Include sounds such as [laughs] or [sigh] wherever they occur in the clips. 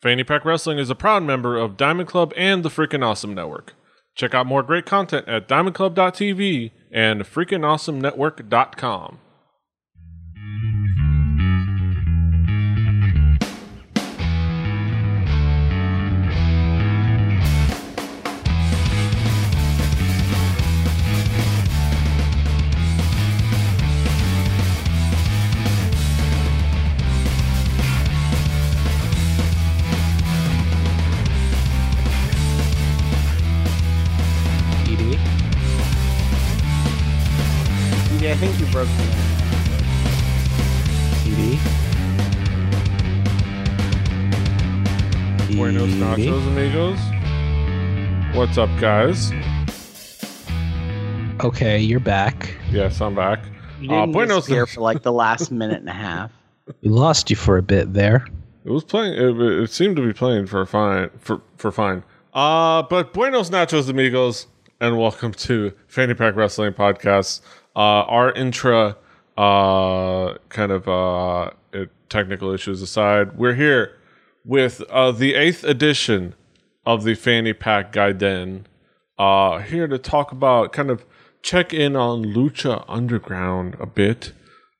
Fanny Pack Wrestling is a proud member of Diamond Club and the Freaking Awesome Network. Check out more great content at diamondclub.tv and freakingawesomenetwork.com. Yeah, I think you PD. Buenos nachos, amigos. What's up, guys? Okay, you're back. Yes, I'm back. You Uh, didn't Buenos disappear [laughs] for like the last minute and a half. We lost you for a bit there. It was playing. It, it seemed to be playing for fine. For for fine. Uh but buenos nachos, amigos, and welcome to Fanny Pack Wrestling Podcast. Uh, our intra, uh, kind of uh, technical issues aside, we're here with uh the eighth edition of the Fanny Pack Gaiden. Uh, here to talk about kind of check in on Lucha Underground a bit.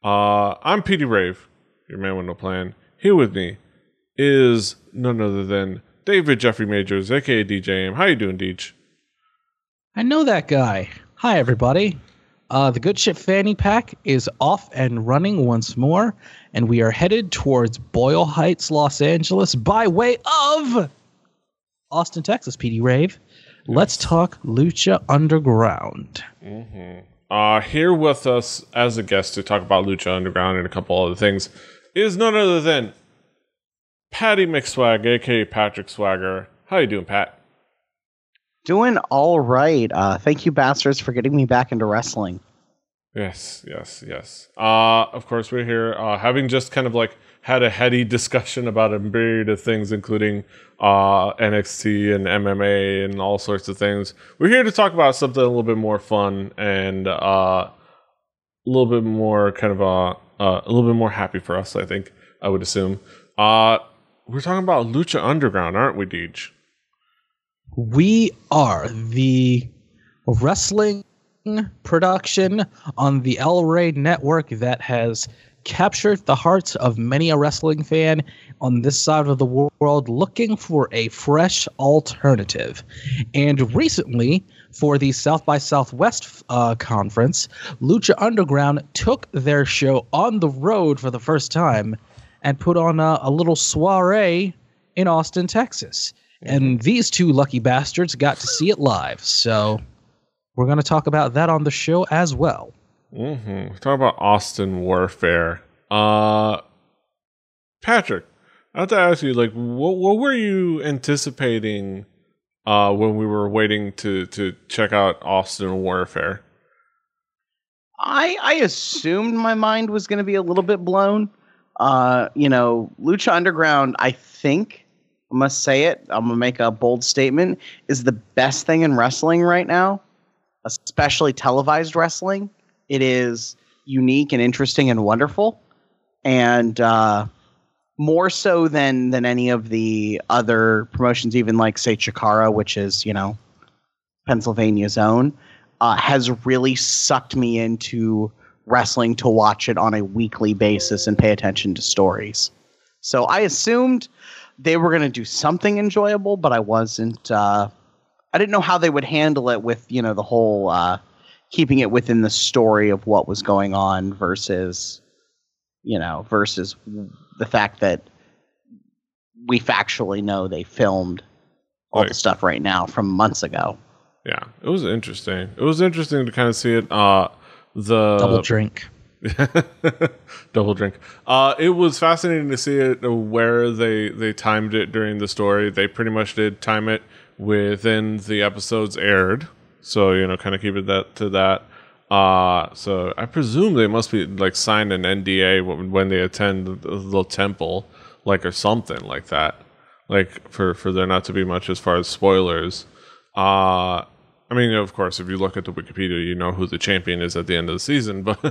Uh, I'm Petey Rave, your man with no plan. Here with me is none other than David Jeffrey Majors, aka DJ M. How you doing, Deej? I know that guy. Hi, everybody. Uh, the Good Ship Fanny Pack is off and running once more, and we are headed towards Boyle Heights, Los Angeles, by way of Austin, Texas. PD Rave. Let's talk Lucha Underground. Uh, here with us as a guest to talk about Lucha Underground and a couple other things is none other than Patty McSwag, aka Patrick Swagger. How you doing, Pat? Doing all right. Uh, thank you, bastards, for getting me back into wrestling. Yes, yes, yes. Uh, of course, we're here uh, having just kind of like had a heady discussion about a myriad of things, including uh, NXT and MMA and all sorts of things. We're here to talk about something a little bit more fun and uh, a little bit more kind of uh, uh, a little bit more happy for us. I think I would assume. Uh, we're talking about Lucha Underground, aren't we, Deej? We are the wrestling production on the El Rey network that has captured the hearts of many a wrestling fan on this side of the world looking for a fresh alternative. And recently, for the South by Southwest uh, conference, Lucha Underground took their show on the road for the first time and put on a, a little soiree in Austin, Texas. And these two lucky bastards got to see it live. So we're going to talk about that on the show as well. Mm-hmm. Talk about Austin Warfare. Uh, Patrick, I have to ask you, like, what what were you anticipating uh, when we were waiting to to check out Austin Warfare? I I assumed my mind was going to be a little bit blown. Uh, you know, Lucha Underground. I think I must say it. I'm gonna make a bold statement. Is the best thing in wrestling right now, especially televised wrestling. It is unique and interesting and wonderful, and uh, more so than than any of the other promotions, even like say Chikara, which is you know Pennsylvania's own, uh, has really sucked me into wrestling to watch it on a weekly basis and pay attention to stories. So I assumed they were going to do something enjoyable, but I wasn't. Uh, I didn't know how they would handle it with you know the whole uh, keeping it within the story of what was going on versus you know versus the fact that we factually know they filmed all Right. the stuff right now from months ago. Yeah, it was interesting. It was interesting to kind of see it. Uh, the Double drink. [laughs] double drink. Uh, it was fascinating to see it uh, where they they timed it during the story. They pretty much did time it within the episodes aired, so you know, kind of keep it that to that. Uh, so I presume they must be like signed an NDA when, they attend the, the temple, like or something like that, like for for there not to be much as far as spoilers. Uh, I mean, of course, if you look at the Wikipedia, you know who the champion is at the end of the season, [laughs] but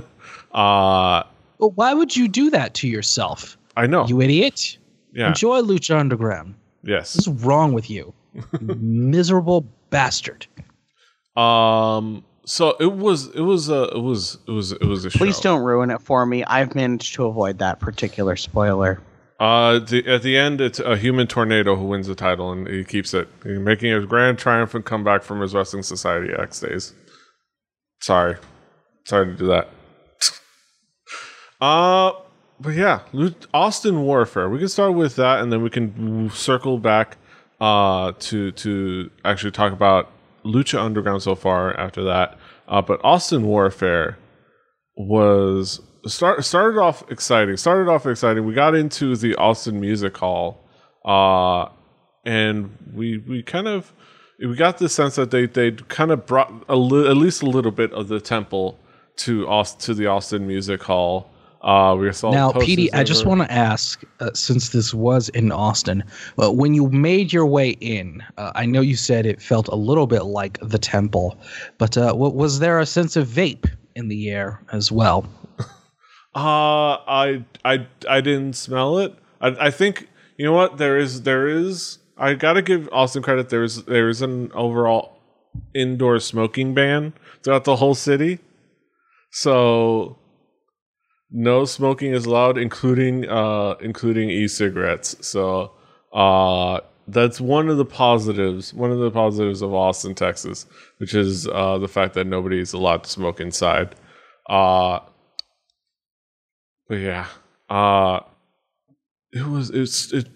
uh, Well, why would you do that to yourself? I know. You idiot. Yeah. Enjoy Lucha Underground. Yes. What's wrong with you? [laughs] Miserable bastard. Um. So it was. It was. A, it was. It was. It was a show. Please don't ruin it for me. I've managed to avoid that particular spoiler. Uh, the, at the end, it's a human tornado who wins the title, and he keeps it, He's making a grand triumphant comeback from his Wrestling Society X days. Sorry, sorry to do that. uh, but yeah, Austin Warfare. We can start with that, and then we can circle back uh to to actually talk about Lucha Underground so far. After that, uh, but Austin Warfare was start started off exciting. Started off exciting. We got into the Austin Music Hall, uh, and we we kind of we got the sense that they they kind of brought a li- at least a little bit of the temple to Aust- to the Austin Music Hall. Uh, we saw Now, PD, I just want to ask, uh, since this was in Austin, uh, when you made your way in, uh, I know you said it felt a little bit like the temple, but uh, was there a sense of vape in the air as well? Uh, I I I didn't smell it. I I think you know what there is there is I gotta give Austin credit. There is there is an overall indoor smoking ban throughout the whole city, so no smoking is allowed, including uh including e-cigarettes. So uh that's one of the positives. One of the positives of Austin, Texas, which is uh the fact that nobody is allowed to smoke inside. Uh yeah, uh, it was it's it.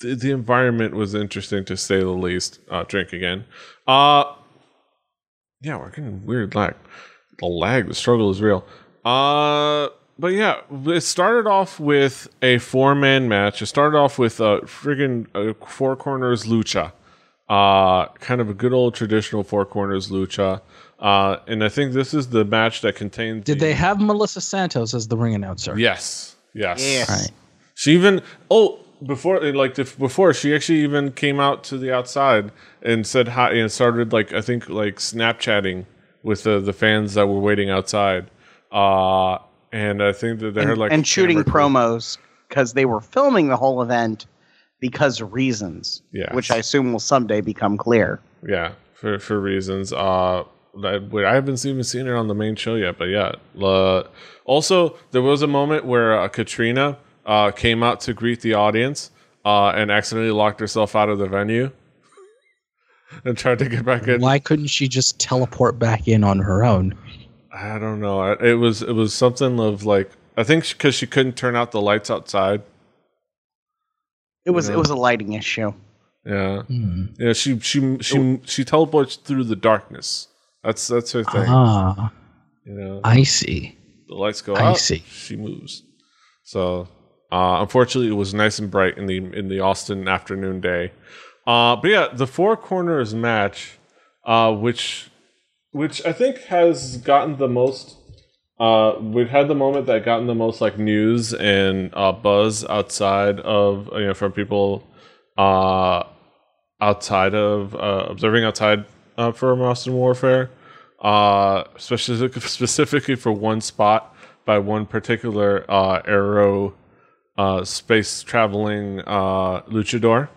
The, environment was interesting to say the least. Uh, drink again. Uh, yeah, we're getting weird lag. The lag, the struggle is real. Uh, but yeah, it started off with a four man match. It started off with a friggin' four corners lucha. Uh, kind of a good old traditional four corners lucha. Uh, and I think this is the match that contains. Did the- they have Melissa Santos as the ring announcer? Yes. Yes. Yes. Right. She even oh before like before she actually even came out to the outside and said hi and started like I think like Snapchatting with the the fans that were waiting outside. Uh and I think that they and, heard like and shooting camera promos because they were filming the whole event because of reasons, Yes. which I assume will someday become clear. Yeah, for for reasons. Uh, that wait, I haven't even seen her on the main show yet, but yeah. Uh, also, there was a moment where uh, Katrina uh, came out to greet the audience uh, and accidentally locked herself out of the venue [laughs] and tried to get back in. Why couldn't she just teleport back in on her own? I don't know. It was it was something of like I think because she couldn't turn out the lights outside. It was Yeah. it was a lighting issue. Yeah, Hmm. yeah. She she she she teleports through the darkness. That's that's her thing. Ah, You know. I see. the lights go I out, see. she moves. So, uh, unfortunately, it was nice and bright in the in the Austin afternoon day. Uh, but yeah, the four corners match, uh, which which I think has gotten the most. Uh, we've had the moment that gotten the most like news and uh, buzz outside of you know from people uh, outside of uh, observing outside uh, from Austin Warfare, uh, especially specifically for one spot by one particular uh, aero uh, space traveling uh, luchador.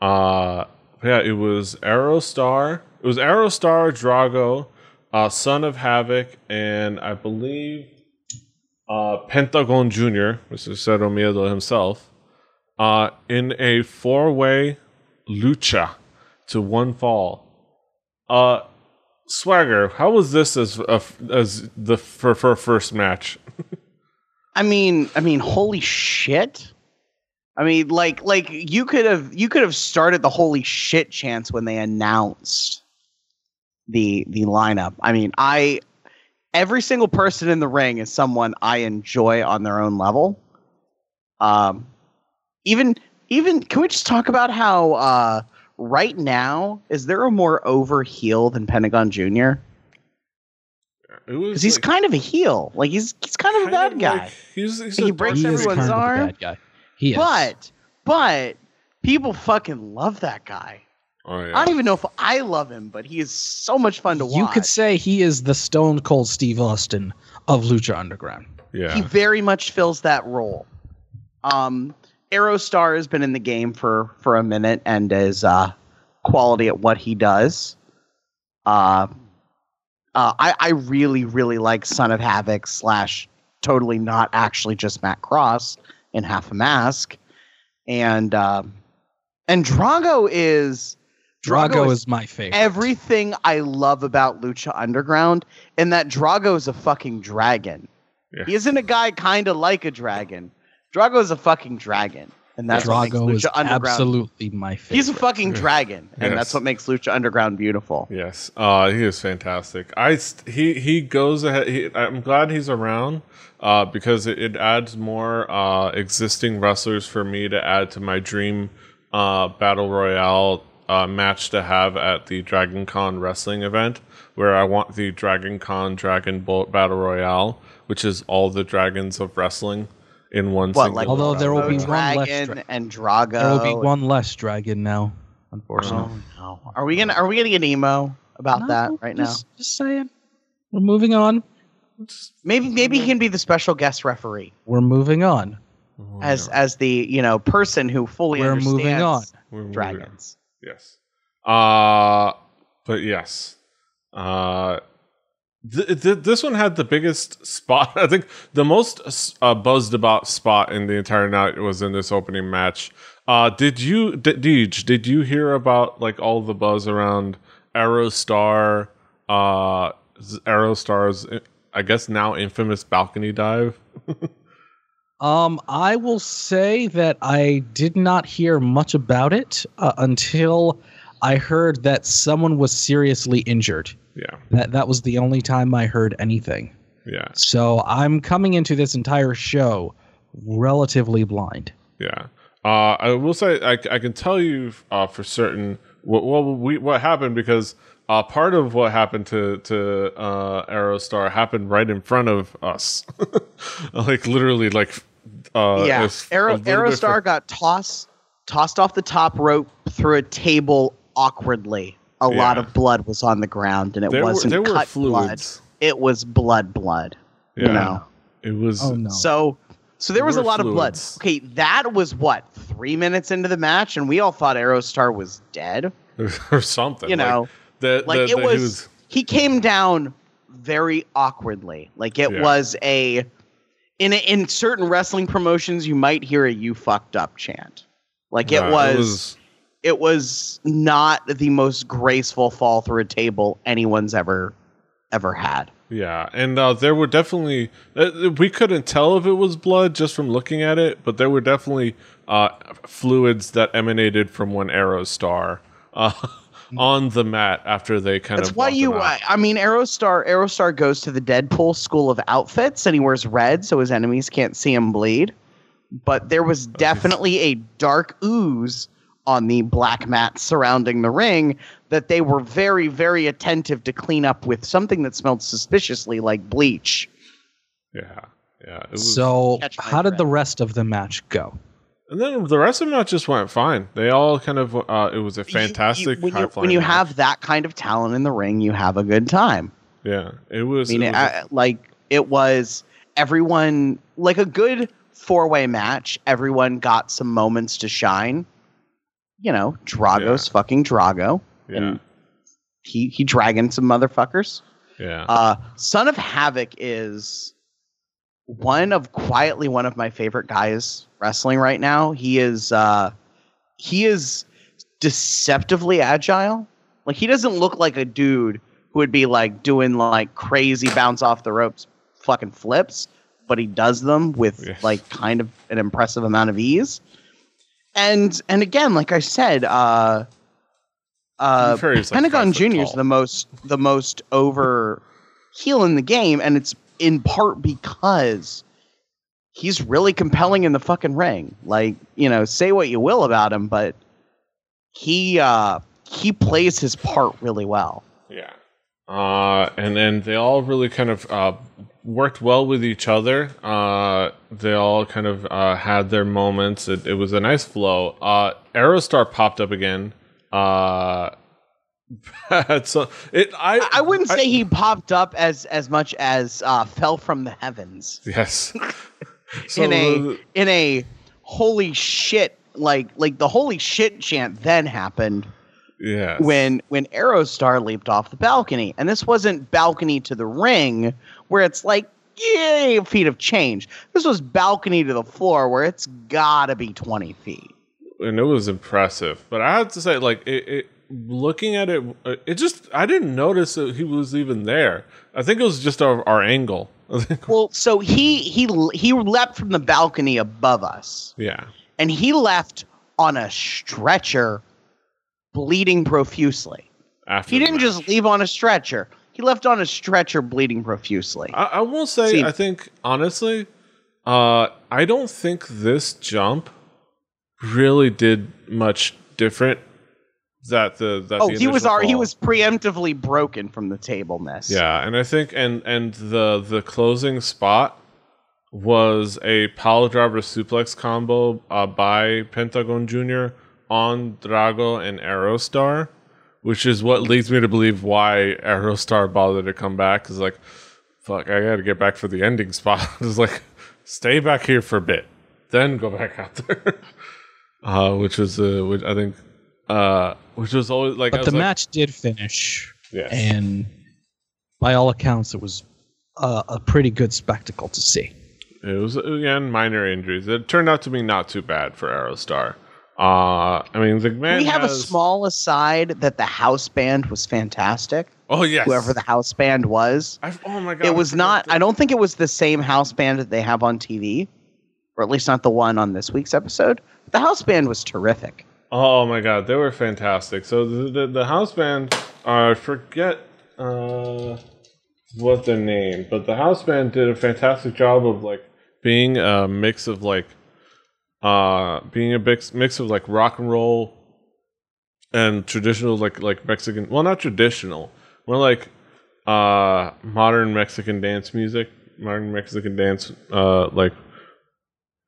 Uh, yeah, it was Aerostar. It was Aerostar Drago, uh, Son of Havoc, and I believe uh, Pentagon Jr., is Cero Miedo himself, uh, in a four way lucha to one fall. Uh, Swagger, how was this as as the for, for first match? I mean, I mean, holy shit! I mean, like, like you could have you could have started the holy shit chance when they announced the the lineup. I mean, I every single person in the ring is someone I enjoy on their own level. Um, even even can we just talk about how uh right now is there a more over heel than Pentagon Junior? Because he's like, kind of a heel. Like he's he's kind of a bad kind guy. like- he's, he's He a breaks dark- He is everyone's kind of a arm, bad guy. He is. But but people fucking love that guy. Oh yeah. I don't even know if I love him, but he is so much fun to watch. you could say he is the Stone Cold Steve Austin of Lucha Underground. yeah. he very much fills that role. Um, Aerostar has been in the game for for a minute and is uh, quality at what he does. Uh, uh, I I really really like Son of Havoc slash totally not actually just Matt Cross in Half a Mask, and um, and Drago is Drago, is, my favorite. everything I love about Lucha Underground, and that Drago is a fucking dragon. Yeah. He isn't a guy kind of like a dragon. Drago is a fucking dragon, and that's what makes Drago is Lucha Underground. absolutely my favorite. He's a fucking dragon, and Yes. that's what makes Lucha Underground beautiful. Yes, uh, he is fantastic. I st- he he goes ahead. He, I'm glad he's around uh, because it, it adds more uh, existing wrestlers for me to add to my dream uh, battle royale uh, match to have at the Dragon Con wrestling event, where I want the Dragon Con Dragon Bolt Battle Royale, which is all the dragons of wrestling in one. What, single like Although there will Drago, be one less dragon dra- and Drago. there will be one less dragon now, unfortunately. Oh, no. Are we gonna Are we gonna get emo about that No, right now? just, Just saying. We're moving on. Maybe Maybe he can be the special guest referee We're moving on. As as the you know person who fully We're understands moving on. We're moving on. dragons. Yes. Uh but yes. Uh th- th- this one had the biggest spot. [laughs] I think the most uh, buzzed about spot in the entire night was in this opening match. Uh did you D- Deej, did you hear about like all the buzz around Aerostar uh Aerostar's I guess now infamous balcony dive? [laughs] Um, I will say that I did not hear much about it uh, until I heard that someone was seriously injured. Yeah. That that was the only time I heard anything. Yeah. So I'm coming into this entire show relatively blind. Yeah. Uh, I will say I, I can tell you uh, for certain what what we what happened because uh, part of what happened to to uh, Aerostar happened right in front of us, [laughs] like literally like uh, yeah, it's Aero, Aerostar fr- got tossed tossed off the top rope through a table awkwardly. A lot of blood was on the ground, and it there wasn't there were cut blood. It was blood, blood. Yeah. You know. It was Oh no. So, so there was a were lot of blood. Okay, that was what three minutes into the match, and we all thought Aerostar was dead. [laughs] or something. You know, the, like the- it the- he was, He came down very awkwardly. Like it Yeah. was a in a, in certain wrestling promotions, you might hear a "you fucked up" chant. Like it Nah, was, it was not the most graceful fall through a table anyone's ever ever had. Yeah, and uh, there were definitely uh, we couldn't tell if it was blood just from looking at it, but there were definitely uh, fluids that emanated from one Aerostar uh, on the mat after they kind That's of. why walked you. I, I mean, Aerostar. Aerostar goes to the Deadpool school of outfits, and he wears red so his enemies can't see him bleed. But there was definitely a dark ooze on the black mat surrounding the ring that they were very, very attentive to clean up with something that smelled suspiciously like bleach. yeah, yeah. It was, So Catch my how did the rest of the match go? and then the rest of them just went fine. They all kind of. Uh, it was a You- you- fantastic. when you, when you match. have that kind of talent in the ring, you have a good time. yeah, it was. I mean, it was I, like it was everyone like a good four way match. Everyone got some moments to shine. You know, Drago's fucking Drago. yeah, and he he dragging some motherfuckers. yeah, Uh, Son of Havoc is one of quietly one of my favorite guys wrestling right now. He is uh, he is deceptively agile. Like he doesn't look like a dude who would be like doing like crazy bounce off the ropes fucking flips, but he does them with like kind of an impressive amount of ease. And and again, like I said, uh uh like, Pentagon Jr. is the most the most over heel in the game, and it's in part because he's really compelling in the fucking ring. Like, you know, say what you will about him, but he uh he plays his part really well. Yeah. Uh, and then they all really kind of uh, worked well with each other. Uh, they all kind of uh, had their moments. It, it was a nice flow. Uh, Aerostar popped up again. Uh, [laughs] so it I I wouldn't say he popped up as as much as uh fell from the heavens yes. [laughs] So in a in a holy shit, like like the holy shit chant then happened Yeah. when when Aerostar leaped off the balcony. And this wasn't balcony to the ring where it's like yay feet of change. This was balcony to the floor where it's gotta be 20 feet. and it was impressive. But I have to say, like, it, it looking at it, uh, it just I didn't notice that he was even there. I think it was just our, our angle. [laughs] Well, so he he he leapt from the balcony above us. yeah, and he left on a stretcher bleeding profusely. after He didn't match. just leave on a stretcher. He left on a stretcher bleeding profusely. I, I will say, See- I think honestly, uh, I don't think this jump really did much different. That the that oh, the he was already, he was preemptively broken from the table miss. Yeah, and I think and and the the closing spot was a power driver suplex combo uh, by Pentagon Jr. on Drago and Aerostar, which is what leads me to believe why Aerostar bothered to come back. Because like, fuck, I got to get back for the ending spot. [laughs] it's like, stay back here for a bit, then go back out there. [laughs] uh, which was uh, which I think, uh, which was always like, But the like, match did finish, Yes. and by all accounts, it was uh, a pretty good spectacle to see. It was again minor injuries. It turned out to be not too bad for Aerostar. Uh, I mean, the man we have a small aside that the house band was fantastic. Oh yes, Whoever the house band was, I've, oh my god, it was forgot not. I don't think it was the same house band that they have on TV, or at least not the one on this week's episode. The house band was terrific. Oh my god, they were fantastic. So the the, the house band, uh, I forget uh, what their name, but the house band did a fantastic job of like being a mix of like, uh, being a mix mix of like rock and roll and traditional like like Mexican. Well, not traditional. More like uh modern Mexican dance music, modern Mexican dance, uh, like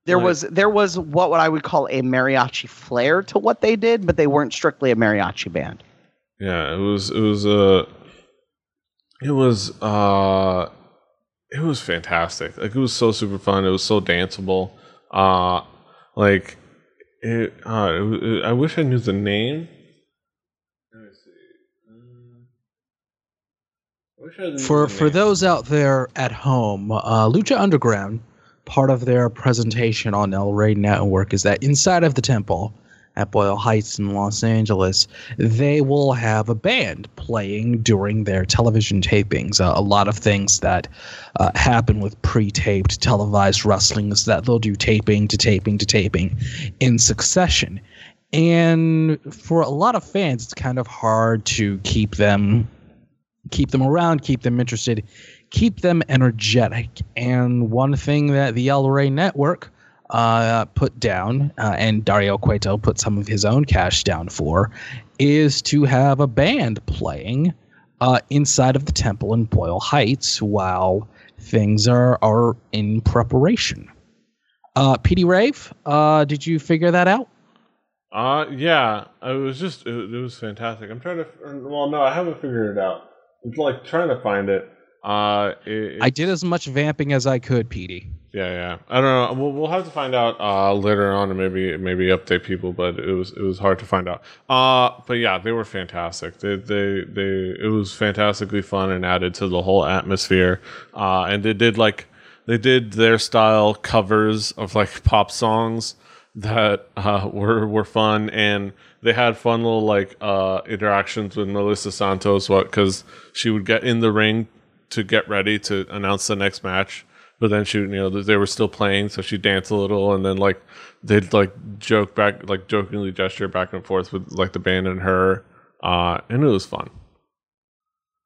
There Like- was there was what what I would call a mariachi flair to what they did, but they weren't strictly a mariachi band. Yeah, it was it was uh it was uh it was fantastic. Like it was so super fun. It was so danceable. Uh like it uh it, it, I wish I knew the name. Let me see. Um, I wish I knew For for name. those out there at home, uh, Lucha Underground, part of their presentation on El Rey Network is that inside of the temple at Boyle Heights in Los Angeles, they will have a band playing during their television tapings. Uh, a lot of things that uh, happen with pre-taped televised wrestling is that they'll do taping to taping to taping in succession. And for a lot of fans, it's kind of hard to keep them keep them around, keep them interested, keep them energetic. And one thing that the Rey Network uh, put down, uh, and Dario Cueto put some of his own cash down for, is to have a band playing uh, inside of the temple in Boyle Heights while things are are in preparation. Uh, PD Rave, uh, did you figure that out? Uh yeah, it was just it, it was fantastic. I'm trying to well no, I haven't figured it out. I'm like trying to find it. Uh it, I did as much vamping as I could, PD. Yeah, yeah. I don't know. We'll, we'll have to find out uh, later on, and maybe maybe update people. But it was it was hard to find out. Uh, but yeah, they were fantastic. They they they it was fantastically fun and added to the whole atmosphere. Uh, and they did like they did their style covers of like pop songs that uh, were were fun, and they had fun little like uh, interactions with Melissa Santos. What because she would get in the ring to get ready to announce the next match but then she you know they were still playing so she danced a little and then like they'd like joke back like jokingly gesture back and forth with like the band and her uh and it was fun.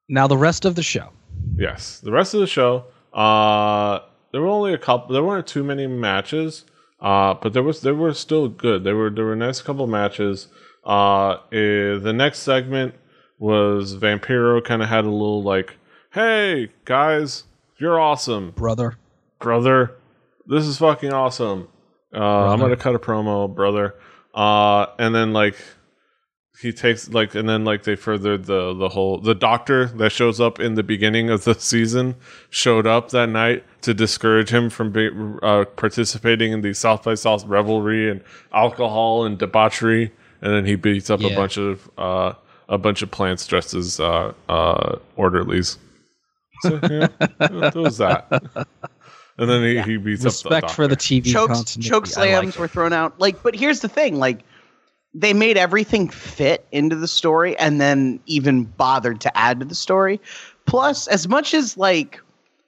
Now the rest of the show. yes the rest of the show uh there were only a couple there weren't too many matches uh but there was there were still good. There were there were a nice couple matches. Uh eh, the next segment was vampiro kind of had a little like hey guys you're awesome brother. brother. This is fucking awesome. Uh, I'm gonna cut a promo, brother. Uh, and then like he takes like, and then like they furthered the the whole the doctor that shows up in the beginning of the season showed up that night to discourage him from be, uh, participating in the South by South revelry and alcohol and debauchery, and then he beats up a bunch of uh, a bunch of plants dressed as uh, uh, orderlies. So yeah, [laughs] there was that. And then he, he beats Respect up the for the. TV chokes choke slams like were thrown out. Like but here's the thing like they made everything fit into the story and then even bothered to add to the story. Plus as much as like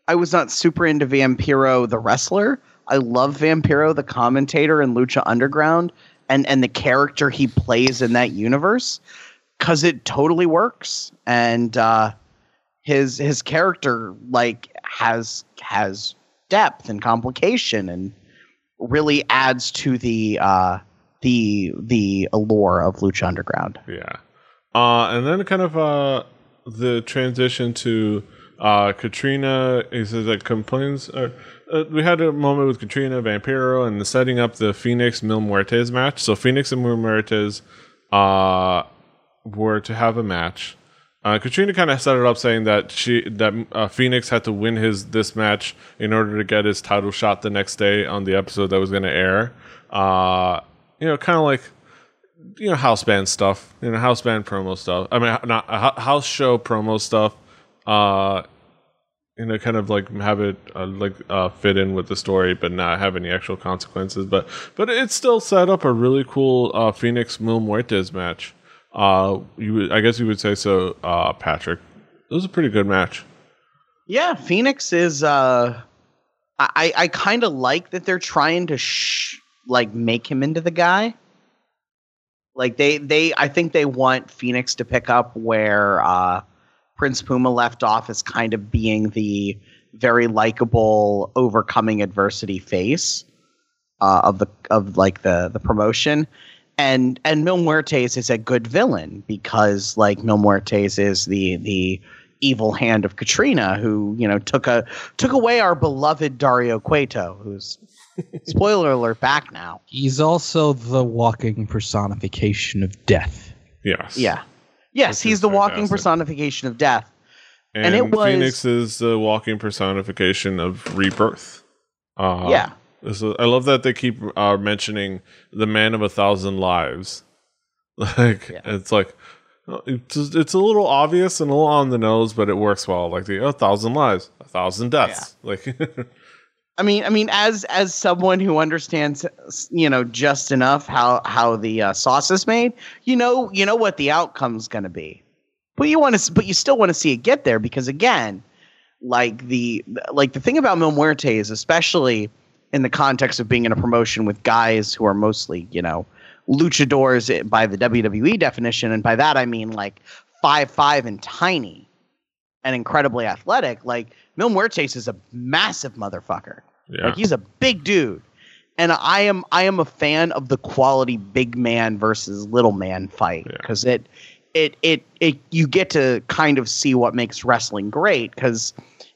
i was not super into vampiro the wrestler i love vampiro the commentator in lucha underground and and the character he plays in that universe because it totally works. And uh his his character like has has depth and complication and really adds to the uh the the allure of lucha underground Yeah. Uh, and then kind of uh, the transition to uh, Katrina. He says that complains. Uh, uh, we had a moment with Katrina Vampiro and setting up the Phoenix Mil Muertes match. So Phoenix and Mil Muertes uh, were to have a match. Uh, Katrina kind of set it up saying that she that uh, Phoenix had to win his this match in order to get his title shot the next day on the episode that was going to air. Uh, you know, kind of like you know house band stuff, you know house band promo stuff. I mean, not uh, house show promo stuff. Uh, you know, kind of like have it uh, like uh, fit in with the story, but not have any actual consequences. But but it still set up a really cool uh, Phoenix Mil Muertes match. Uh, you I guess you would say so, uh, Patrick. It was a pretty good match. yeah phoenix is uh i i kind of like that they're trying to sh- like make him into the guy like they they i think they want phoenix to pick up where uh prince puma left off as kind of being the very likable overcoming adversity face uh, of the of like the the promotion and and Mil Muertes is a good villain because like Mil Muertes is the the evil hand of Katrina who you know took a took away our beloved Dario Cueto who's [laughs] spoiler alert back now He's also the walking personification of death. Yes. yeah yes Which he's is the walking personification of death And, And it was- Phoenix is the walking personification of rebirth. Uh, yeah So I love that they keep uh, mentioning the man of a thousand lives. [laughs] Like Yeah. it's like it's it's a little obvious and a little on the nose, but it works well. Like the a thousand lives, a thousand deaths. Like [laughs] I mean, I mean, as as someone who understands, you know, just enough how how the uh, sauce is made, you know, you know what the outcome's going to be. But you want to, but you still want to see it get there because again, like the like the thing about Mil Muerte is especially in the context of being in a promotion with guys who are mostly, you know, luchadors by the WWE definition, and by that I mean like five five and tiny and incredibly athletic. Like Mil Muertes is a massive motherfucker. yeah, Like he's a big dude. And I am I am a fan of the quality big man versus little man fight Yeah. because it it it it you get to kind of see what makes wrestling great because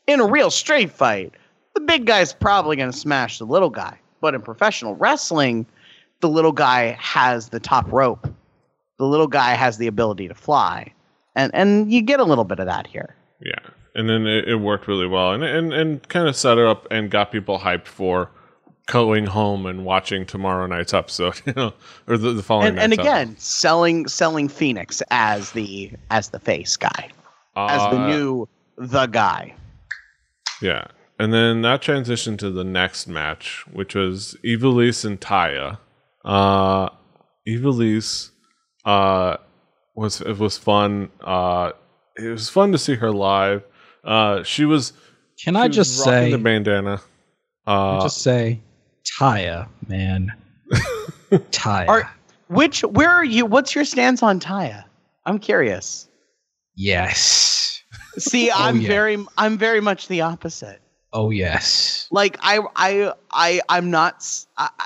in a real straight fight the big guy's probably going to smash the little guy but in professional wrestling the little guy has the top rope the little guy has the ability to fly and and you get a little bit of that here yeah. And then it, it worked really well, and and and kind of set it up and got people hyped for going home and watching tomorrow night's episode, [laughs] you know, or the, the following. and, and again selling selling phoenix as the as the face guy episode. as the Uh, new the guy Yeah. And then that transitioned to the next match, which was Ivelisse and Taya. Uh Ivelisse uh was it was fun. Uh it was fun to see her live. Uh she was Can she I was just say, the bandana. Uh just say, Taya, man, [laughs] Taya. Are- which where are you what's your stance on taya i'm curious yes. see i'm yeah. very i'm very much the opposite Oh yes. like i i i i'm not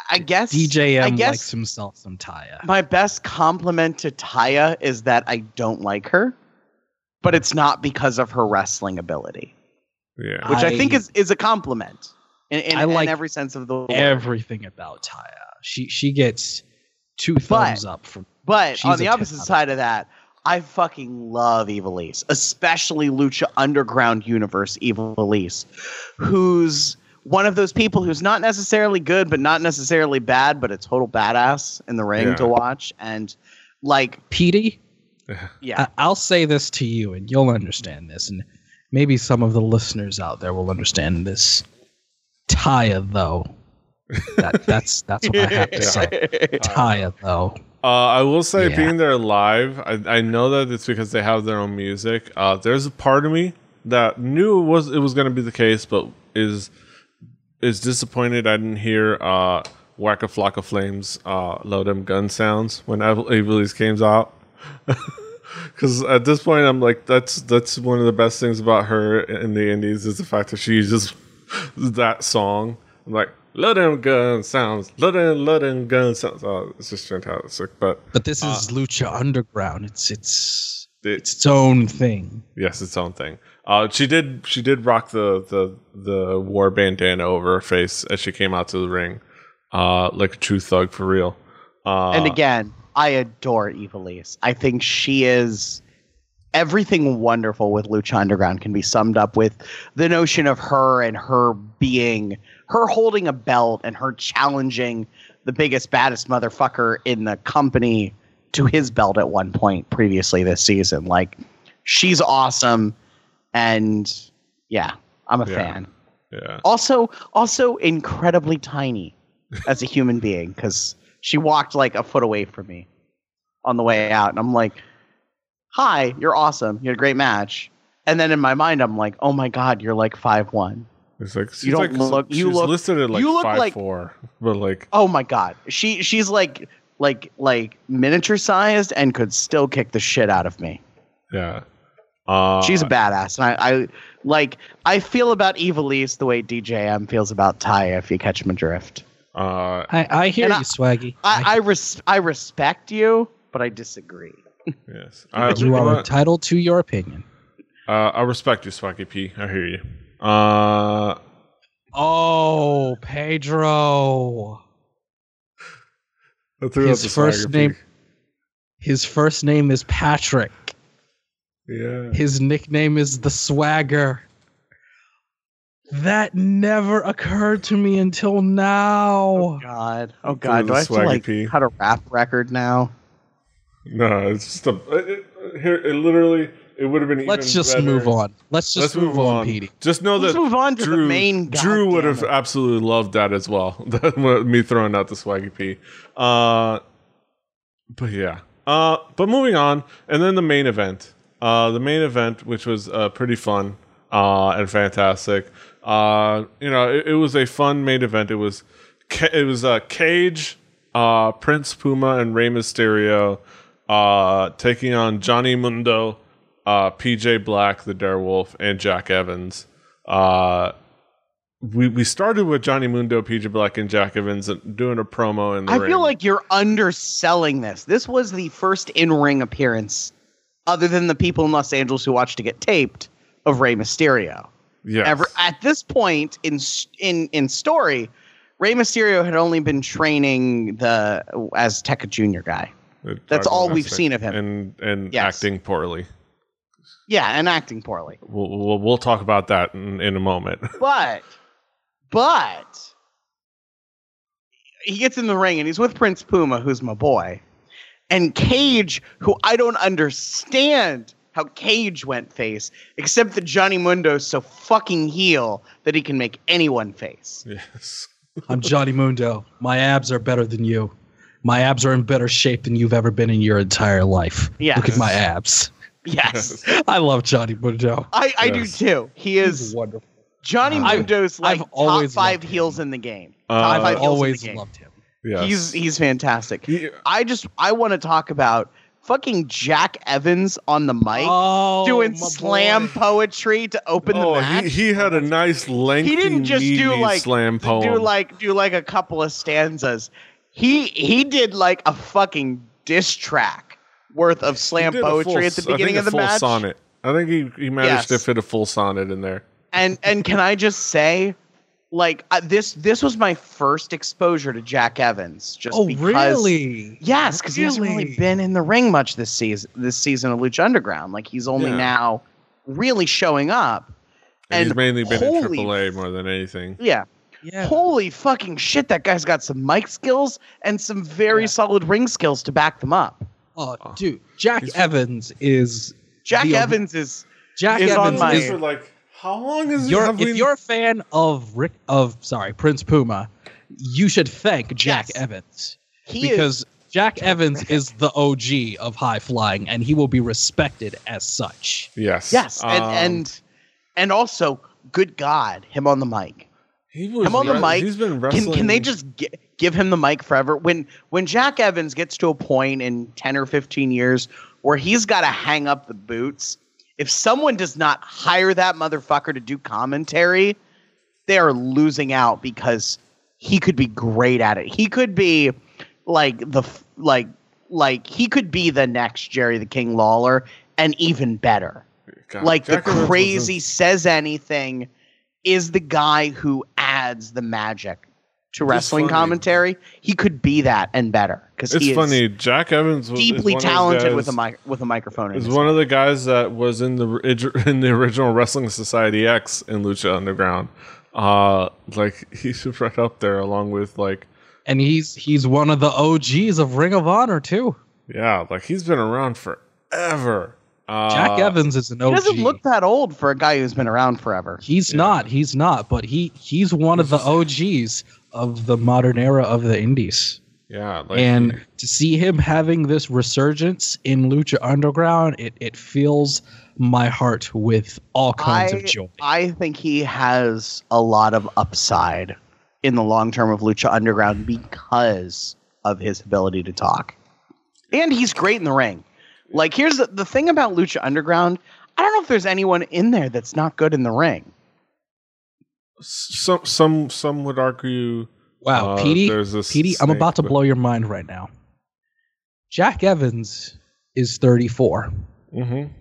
I guess DJM I guess likes himself some Taya. my best compliment to taya is that i don't like her but it's not because of her wrestling ability yeah. which i, think is is a compliment in, in, I in like every sense of the word. Everything about Taya. She she gets two thumbs up from. But on the a opposite side of that, I fucking love Ivelisse, especially Lucha Underground Universe Ivelisse, who's one of those people who's not necessarily good, but not necessarily bad, but a total badass in the ring Yeah. to watch. And like, Petey, [laughs] yeah, I- I'll say this to you, and you'll understand this, and maybe some of the listeners out there will understand this. Taya, though, that, that's that's what I have to [laughs] say. [laughs] Taya, though. Uh, I will say, Yeah. being there live, I, I know that it's because they have their own music. Uh, there's a part of me that knew it was it was going to be the case, but is is disappointed I didn't hear uh, "Waka Flocka Flames" uh, "Load 'em Gun" sounds when Ivelisse came out. [laughs] Because at this point, I'm like, that's that's one of the best things about her in the Indies is the fact that she uses [laughs] that song. I'm like, "Load 'em gun sounds, load 'em, load 'em gun sounds." Oh, it's just fantastic. But But this is Lucha Underground. It's it's it's its own thing. yes, its own thing. Uh, she did she did rock the the the war bandana over her face as she came out to the ring, uh, like a true thug for real. Uh, and again, I adore Ivelisse. I think she is everything wonderful with Lucha Underground can be summed up with the notion of her and her being her holding a belt and her challenging the biggest baddest motherfucker in the company to his belt at one point previously this season. Like she's awesome and yeah, I'm a Yeah. fan. yeah, Also also incredibly tiny as a human being cuz she walked like a foot away from me on the way out and I'm like, "Hi, you're awesome. You had a great match." And then in my mind I'm like, "Oh my god, you're like five one. It's like You don't like, look- you she's look- listed at like you look five like- four, but like Oh my god. She she's like like like miniature sized and could still kick the shit out of me. yeah, uh, She's a badass, and I, I like. I feel about Ivelisse the way DJM feels about Ty. If you catch him adrift, uh, I, I hear you, I- Swaggy. I I, res- I respect you, but I disagree. yes. I, you are uh, entitled to your opinion. uh, I respect you, Swaggy P. I hear you. Uh, Oh, Pedro. I threw His out the first name- His first name is Patrick. Yeah. His nickname is the Swagger. That never occurred to me until now. God, oh God, do I have to like P. cut a rap record now? No, it's just a. It, it, here, it literally, it would have been. Let's even just better. move on. Let's just Let's move, on, Petey. Just know Let's that move on to Drew, the main. Drew would have absolutely loved that as well. [laughs] Me throwing out the swaggy P. Uh, but yeah. Uh, but moving on, and then the main event. Uh, the main event, which was uh, pretty fun uh, and fantastic. Uh, you know, it, it was a fun main event. It was, it was uh, Cage, uh, Prince Puma, and Rey Mysterio uh, taking on Johnny Mundo, uh, PJ Black, the Darewolf, and Jack Evans. Uh, we we started with Johnny Mundo, PJ Black, and Jack Evans doing a promo in the I ring. feel like you're underselling this. This was the first in-ring appearance, other than the people in Los Angeles who watched to get taped, of Rey Mysterio. yes. ever at this point in in in story, Rey Mysterio had only been training the Azteca Junior guy. that's all we've seen of him. and and Yes. acting poorly. Yeah, and acting poorly. We'll, we'll we'll talk about that in, in a moment. [laughs] But but he gets in the ring and he's with Prince Puma, who's my boy, and Cage, who I don't understand how Cage went face, except that Johnny Mundo's so fucking heel that he can make anyone face. yes. [laughs] I'm Johnny Mundo. My abs are better than you. My abs are in better shape than you've ever been in your entire life. Yes. Look at my abs. Yes. [laughs] I love Johnny Mundo. I, I Yes. do too. He He's is wonderful. Johnny I've- Mundo's like I've top five loved heels in the game. Uh, top five I've always game. loved him. Yes. He's he's fantastic. He- I just I want to talk about fucking Jack Evans on the mic Oh, doing slam boy. poetry to open the oh, match. he, he had a nice lengthy He didn't just do like slam poem. do like do like a couple of stanzas. He he did like a fucking diss track worth of slam poetry full at the s- I beginning think of the full match. sonnet. I think he, he managed Yes. to fit a full sonnet in there. and and can I just say, like uh, this this was my first exposure to Jack Evans. Just Oh, because, really? Yes, because he hasn't really Really? been in the ring much this season. This season of Lucha Underground, like he's only Yeah. now really showing up. And, he's mainly been holy in AAA more than anything. Yeah, Yeah. holy fucking shit, that guy's got some mic skills and some very Yeah. solid ring skills to back them up. Oh, dude, Jack He's- Evans is Jack The- Evans is Jack Is on my- is For like how long is you're, if we- you're a fan of Rick of sorry Prince Puma, you should thank Jack Yes. Evans he because is Jack Evans is the OG of high flying, and he will be respected as such. yes yes, and Um, and and also good God, him on the mic. he was him on the mic, He's been Can wrestling. can they just gi- give him the mic forever? When when Jack Evans gets to a point in ten or fifteen years where he's got to hang up the boots, if someone does not hire that motherfucker to do commentary, they are losing out because he could be great at it. He could be like the like like he could be the next Jerry the King Lawler and even better God, like Jack the crazy says anything is the guy who adds the magic to wrestling commentary. He could be that and better because It's he is funny. Jack Evans was is deeply one of talented guys- with a mic- with a microphone. in is his one of the guys that was in the [laughs] in the original Wrestling Society X in Lucha Underground. Uh, like [laughs] he's right up there along with like And he's he's one of the OGs of Ring of Honor too. yeah, like he's been around forever. Uh, Jack Evans is an OG. He doesn't look that old for a guy who's been around forever. He's Yeah. not. He's not. But he he's one of the OGs of the modern era of the Indies. Yeah, like and to see him having this resurgence in Lucha Underground, it, it fills my heart with all kinds I, of joy. I think he has a lot of upside in the long term of Lucha Underground because of his ability to talk. And he's great in the ring. Like, here's the, the thing about Lucha Underground I don't know if there's anyone in there that's not good in the ring. Some some some would argue. Wow, uh, Petey, there's this Petey, I'm about to but- blow your mind right now. Jack Evans is 34. Mm-hmm.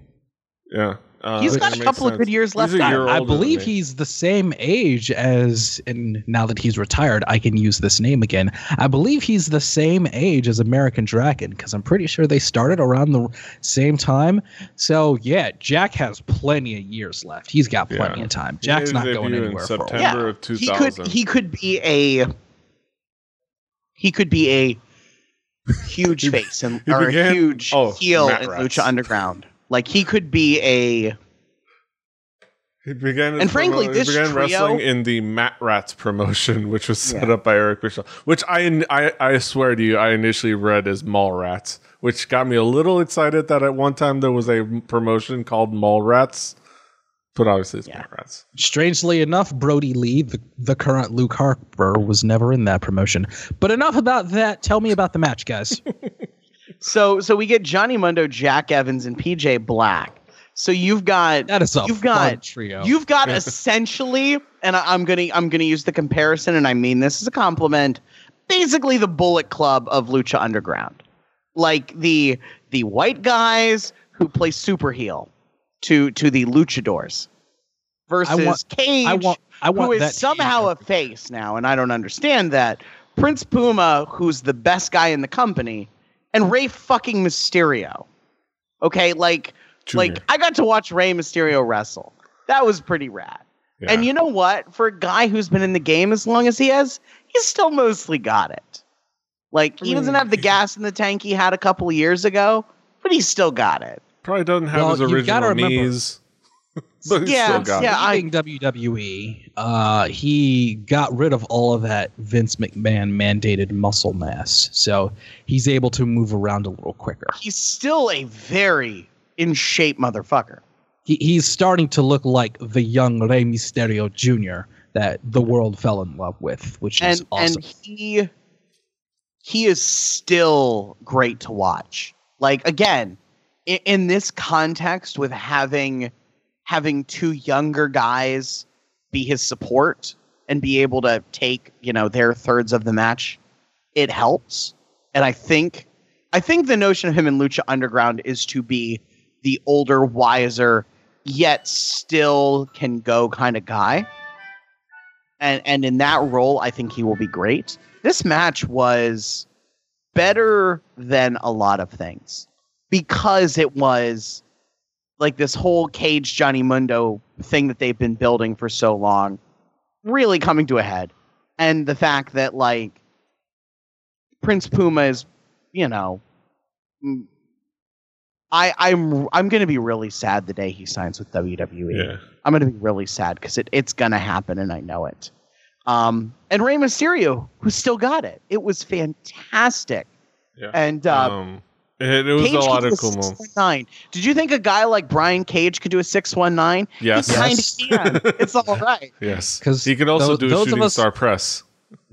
Yeah, uh, He's that got a makes couple of good years left a year. I believe he's the same age as, and now that he's retired, I can use this name again. I believe he's the same age as American Dragon because I'm pretty sure they started around the same time. So yeah, Jack has plenty of years left. He's got plenty Yeah. of time. Jack's not going debut in anywhere for a while. September. of he could 2000. he could be a he could be a huge [laughs] face and he or began- a huge oh, heel Matt in Rats. Lucha Underground. Like he could be a He began, And frankly, promo- this he began trio- wrestling in the Mat Rats promotion, [laughs] which was set Yeah. up by Eric Bischoff, which I, I I swear to you, I initially read as Mall Rats, which got me a little excited that at one time there was a promotion called Mall Rats, but obviously it's Yeah. Mall Rats. Strangely enough, Brodie Lee, the, the current Luke Harper, was never in that promotion. But enough about that. Tell me about the match, guys. [laughs] so so we get Johnny Mundo, Jack Evans, and PJ Black. So you've got That is a You've got- trio. You've got essentially, and I, I'm gonna I'm gonna use the comparison, and I mean this as a compliment. Basically, the Bullet Club of Lucha Underground, like the the white guys who play super heel to to the luchadors versus want- Cage, I want. I want who is somehow a face now, and I don't understand that. Prince Puma, who's the best guy in the company, and Rey fucking Mysterio. Okay, like Junior. like I got to watch Rey Mysterio wrestle. That was pretty rad. Yeah. And you know what? For a guy who's been in the game as long as he has, he's still mostly got it. Like he doesn't have the gas in the tank he had a couple of years ago, but he still got it. probably doesn't have Well, his you've gotta original remember- knees, [laughs] but he's Yeah, still got yeah, it. I- Leaving WWE, uh, he got rid of all of that Vince McMahon mandated muscle mass, so he's able to move around a little quicker. He's still a very in shape motherfucker. He, he's starting to look like the young Rey Mysterio Jr. that the world fell in love with, which is and awesome. and he he is still great to watch. Like again, in, in this context with having having two younger guys be his support and be able to take, you know, their thirds of the match, it helps. And I think I think the notion of him in Lucha Underground is to be the older, wiser, yet still can go kind of guy and and in that role i think he will be great this match was better than a lot of things because it was like this whole cage johnny mundo thing that they've been building for so long really coming to a head and the fact that like Prince Puma is, you know, I I'm I'm gonna be really sad the day he signs with WWE. Yeah. I'm gonna be really sad because it, it's gonna happen and I know it. Um, and Rey Mysterio, who still got it, it was fantastic. Yeah. And uh, um, it, it was Cage a lot of cool moves. 619. Did you think a guy like Brian Cage could do a six one nine? Yes. He kind Yes. of can. It's all [laughs] right. Yes. 'Cause he could also those- do those of shooting us- star press.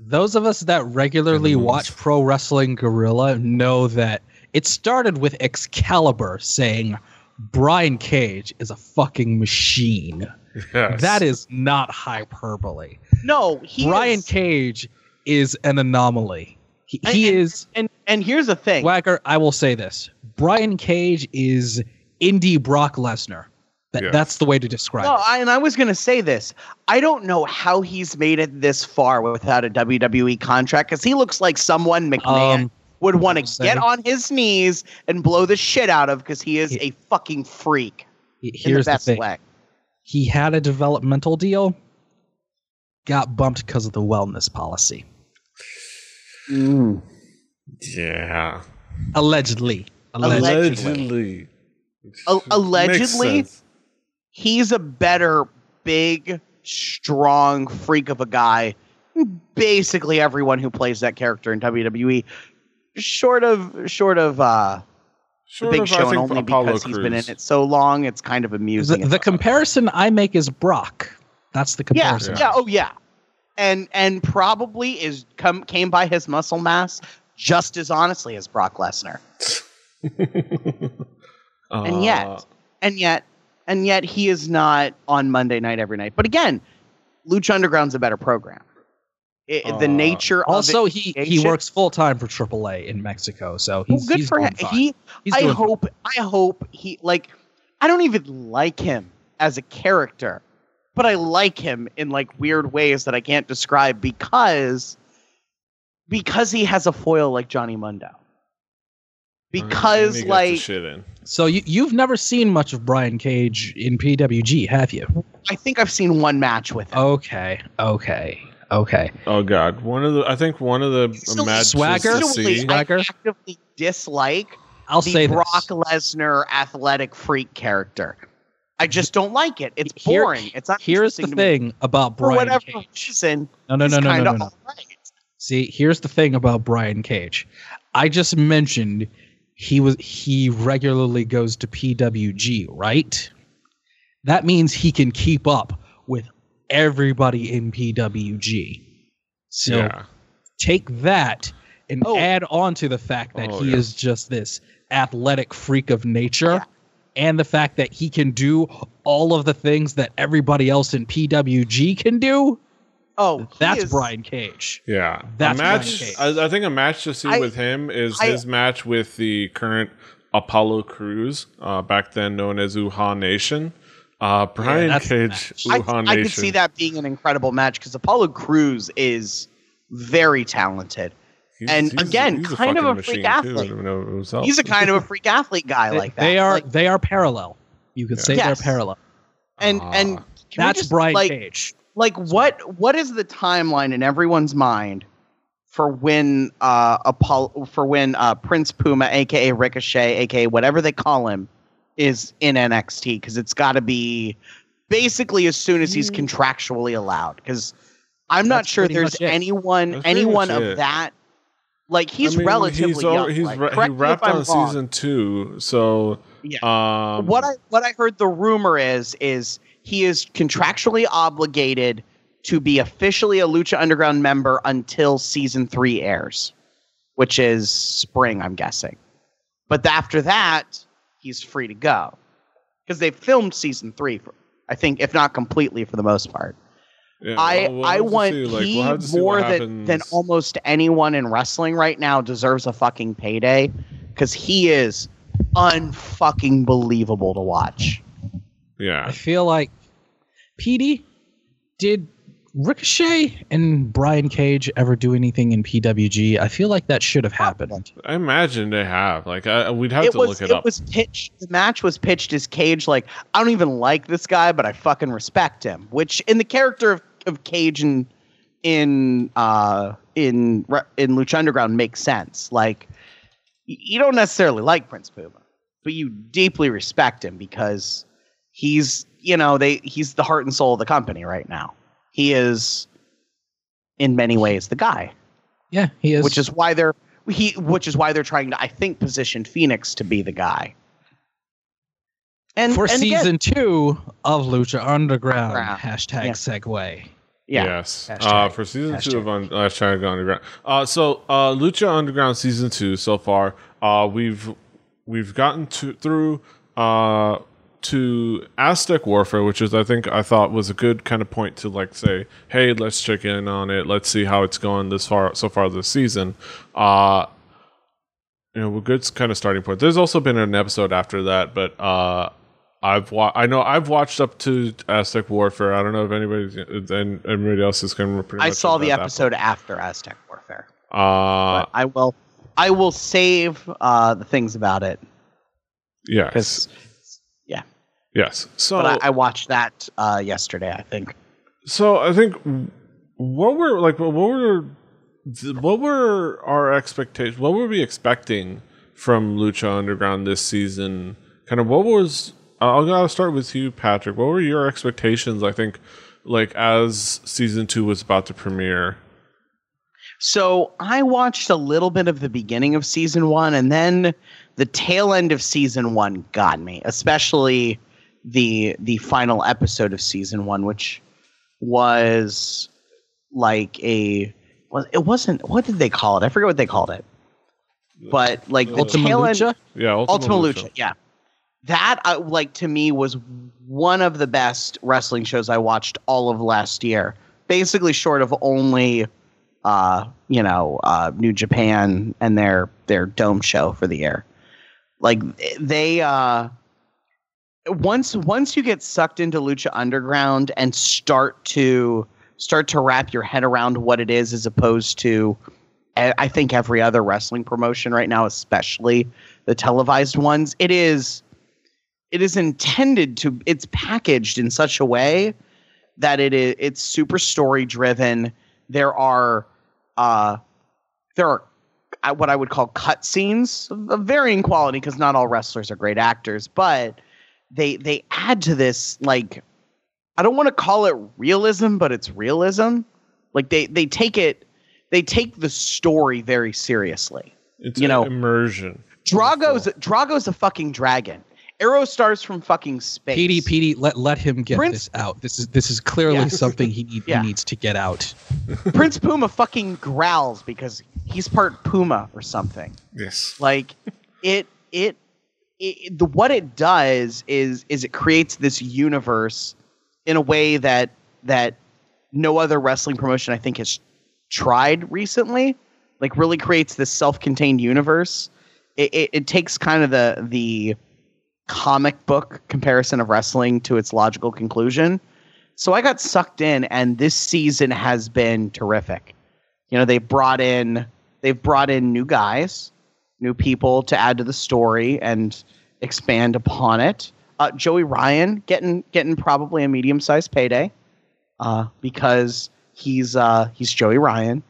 Those of us that regularly And the watch Pro Wrestling Guerrilla know that it started with Excalibur saying Brian Cage is a fucking machine. Yes. That is not hyperbole. No, he Brian is- Cage is an anomaly. He, And- he and- is And and here's the thing. Wagger. I will say this: Brian Cage is indie Brock Lesnar. That, Yes. That's the way to describe No, it. I, and I was going to say this. I don't know how he's made it this far without a WWE contract because he looks like someone McMahon Um, would want to get on his knees and blow the shit out of because he is He- a fucking freak in Here's the the, best thing: way. he had a developmental deal, got bumped because of the wellness policy, Yeah. allegedly. Allegedly. Allegedly. Allegedly? He's a better, big, strong freak of a guy. Basically, everyone who plays that character in WWE, short of short of uh, the Big of, Show, and only Apollo because he's been in it so long, it's kind of amusing. the comparison I make is Brock. That's the comparison. yeah, comparison. yeah, oh yeah, and and probably is come came by his muscle mass just as honestly as Brock Lesnar, [laughs] and yet, Uh, and yet, and yet he is not on Monday night every night. But again, Lucha Underground's a better program. It, the Uh, nature Also, of it, he he works full time for AAA in Mexico, so Well, he's good he's for him. fine. He, He's I doing fine. hope, I hope he like. I don't even like him as a character, but I like him in like weird ways that I can't describe because because he has a foil like Johnny Mundo. Because he gets the like shit in. So you you've never seen much of Brian Cage in PWG, have you? I think I've seen one match with him. Okay, okay, okay. Oh god, one of the I think one of the So matches Swagger? to Literally, see. I actively dislike I'll the say Brock. Lesnar athletic freak character. I just don't like it. It's Here- boring. it's not Here's the interesting me. thing about For Brian whatever Cage. reason, No, no, no, no, no, no, no. alright. See, here's the thing about Brian Cage. I just mentioned he was he regularly goes to PWG, right? That means he can keep up with everybody in PWG. So yeah. take that and Oh. add on to the fact that Oh, he yeah. is just this athletic freak of nature Yeah. And the fact that he can do all of the things that everybody else in PWG can do. Oh, That's is- Brian Cage. Yeah, That's a Brian match. Cage. I, I think a match to see I- with him is I- his match with the current Apollo Crews, uh, back then known as Uhaa Nation. Uh, Brian that's the Cage, match. I, Uhaa I could see that being an incredible match because Apollo Crews is very talented. He's- and he's- again, he's kind of a freak machine, too, athlete. in and of himself. He's a kind of a [laughs] freak athlete guy They- like that. They are Like, they are parallel. You could say Yes. they're parallel. and Ah. and That's just, Brian like, Cage. Like what what is the timeline in everyone's mind for when uh Apollo for when uh Prince Puma, aka Ricochet, aka whatever they call him, is in NXT? Because it's got to be basically as soon as he's contractually allowed. Because I'm not That's sure there's anyone That's anyone of it. that. Like he's I mean, relatively he's, young. he's like, ra- he correct me if wrapped on wrong. season two, so Yeah. um, what I what I heard the rumor is is he is contractually obligated to be officially a Lucha Underground member until season three airs, which is spring, I'm guessing. But after that, he's free to go because they've filmed season three. For, I think, if not completely, for the most part. Yeah, I we'll- we'll I want see, like, he we'll have to see more than than almost anyone in wrestling right now deserves a fucking payday because he is unfucking believable to watch. yeah. I feel like PD did Ricochet and Brian Cage ever do anything in PWG? I feel like that should have happened. I imagine they have. Like, I, we'd have it to was look it, it up. was pitched the match was pitched as Cage like I don't even like this guy but I fucking respect him which in the character of, of Cage and in uh in in Lucha Underground makes sense. Like you don't necessarily like Prince Puma, but you deeply respect him because he's you know they he's the heart and soul of the company right now. He is in many ways the guy, Yeah, he is. which is why they're he which is why they're trying to I think position Phoenix to be the guy. And for and again- season two of Lucha Underground. Underground. Hashtag Yeah. segue. yeah. Yes. Hashtag. Uh, for season two of Un- Hashtag Underground. Uh, so uh, Lucha Underground season two so far, uh, we've we've gotten to through uh, to Aztec Warfare, which is I think I thought was a good kind of point to like say, hey, let's check in on it. Let's see how it's going this far so far this season. Uh, you know, a good kind of starting point. There's also been an episode after that, but uh, I've wa- I know I've watched up to Aztec Warfare. I don't know if anybody's and anybody else is going to. I saw the episode after Aztec Warfare. Uh, I will I will save uh, the things about it yes, because yes. So, but I, I watched that uh, yesterday. I think so I think what were like what were what were our expectations? What were we expecting from Lucha Underground this season? Kind of what was I'll gotta start with you, Patrick. What were your expectations? I think like as season two was about to premiere. so. I watched a little bit of the beginning of season one, and then the tail end of season one got me, especially the the final episode of season one, which was like a was it wasn't what did they call it? I forget what they called it, but like the Ultima tail end. Lucha. Yeah, Ultima Lucha. Yeah. That uh, like to me was one of the best wrestling shows I watched all of last year. Basically short of only uh, you know, uh, New Japan and their their dome show for the year. Like they uh once once you get sucked into Lucha Underground and start to start to wrap your head around what it is as opposed to I I think every other wrestling promotion right now, especially the televised ones, it is it is intended to it's packaged in such a way that it is it's super story driven. There are uh there are uh, what I would call cut scenes of of varying quality because not all wrestlers are great actors, but they they add to this like I don't want to call it realism, but it's realism. Like they they take it they take the story very seriously. It's you know, immersion. Drago's Drago's a fucking dragon. Aerostar's from fucking space. PD, PD, let let him get Prince- this out. This is this is clearly Yeah. something he, need, Yeah. he needs to get out. [laughs] Prince Puma fucking growls because he's part Puma or something. Yes. Like it it, it the what it does is is it creates this universe in a way that that no other wrestling promotion I think has tried recently. Like really creates this self-contained universe. It, it, it takes kind of the the comic book comparison of wrestling to its logical conclusion. So I got sucked in, and this season has been terrific. You know, they've brought in they've brought in new guys, new people to add to the story and expand upon it. Uh, Joey Ryan getting getting probably a medium sized payday uh, because he's uh, he's Joey Ryan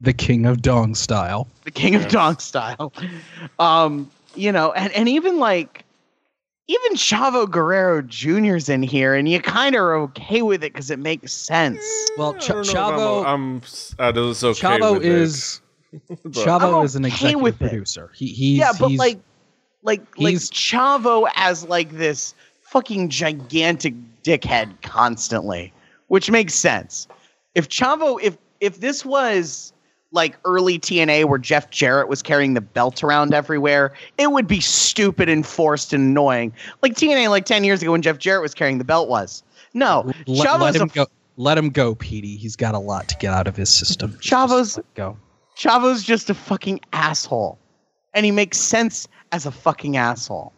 The king of dong style. the king of dong style. [laughs] Um, you know, and, and even like even Chavo Guerrero Jr.'s in here, and you kind of are okay with it because it makes sense. Well, Ch- don't know if I'm- Chavo- I'm, s- uh, okay Chavo with it. is [laughs] But- Chavo I'm is an okay executive with producer. He he's yeah, but he's, like, like, like he's- Chavo as like this fucking gigantic dickhead constantly, which makes sense. If Chavo, if if this was like early TNA where Jeff Jarrett was carrying the belt around everywhere, it would be stupid and forced and annoying. Like TNA like 10 years ago when Jeff Jarrett was carrying the belt was. No, let, Chavo's let a him go. Let him go, Petey. He's got a lot to get out of his system. [laughs] Chavo's- go. Chavo's just a fucking asshole. And he makes sense as a fucking asshole.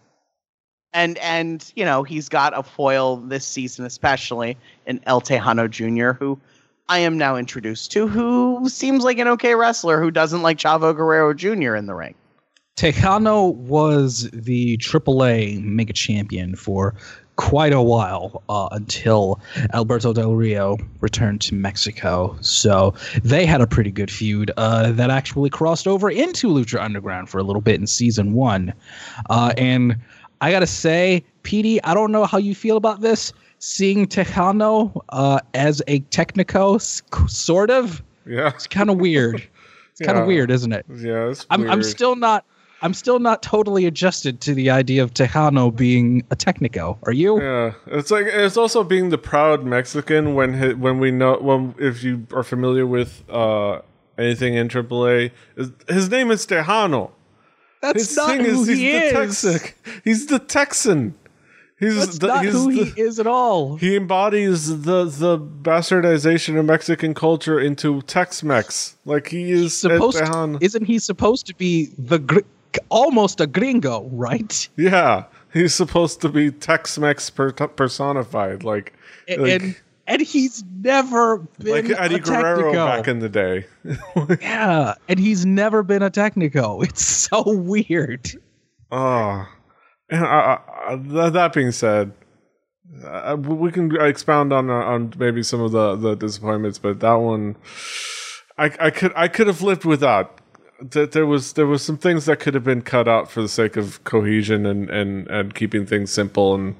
And and you know, he's got a foil this season especially in El Tejano Jr., who I am now introduced to, who seems like an okay wrestler who doesn't like Chavo Guerrero Jr. in the ring. Tejano was the AAA mega champion for quite a while uh, until Alberto Del Rio returned to Mexico. So they had a pretty good feud uh, that actually crossed over into Lucha Underground for a little bit in season one. Uh, and I gotta say, PD, I don't know how you feel about this. Seeing Tejano uh, as a Technico, sort of, Yeah. it's kind of weird. [laughs] It's kind of Yeah. weird, isn't it? Yeah. It's I'm, I'm still not. I'm still not totally adjusted to the idea of Tejano being a Technico. Are you? Yeah, it's like it's also being the proud Mexican when when we know when if you are familiar with uh anything in AAA, his name is Tejano. That's His not thing who is he he's the is. He's the Texan. He's That's the, not he's who the, he is at all. He embodies the the bastardization of Mexican culture into Tex-Mex. Like he is supposed to, isn't he supposed to be the gr- almost a gringo, right? Yeah, he's supposed to be Tex-Mex per- personified. Like, A- like, and and he's never been like Eddie a Guerrero Technico. back in the day. [laughs] yeah, and he's never been a Technico. It's so weird. Oh, and I, I, that, that being said, uh, we can expound on on maybe some of the, the disappointments, but that one, I, I could I could have lived without. That there was there was some things that could have been cut out for the sake of cohesion and and and keeping things simple and.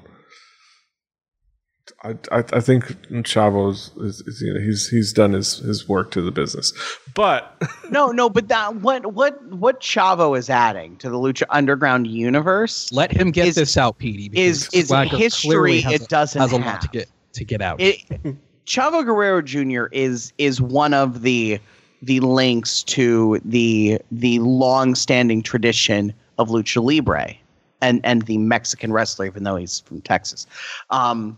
I, I, I think Chavo is, is, is you know he's he's done his, his work to the business, but [laughs] No, no, but that what what what Chavo is adding to the Lucha Underground universe Let him get Is- this out, Petey. is because is Swagger history has it a- doesn't has a have. lot to get to get out. It, Chavo Guerrero Jr. is is one of the the links to the the long-standing tradition of lucha libre and and the Mexican wrestler, even though he's from Texas. Um,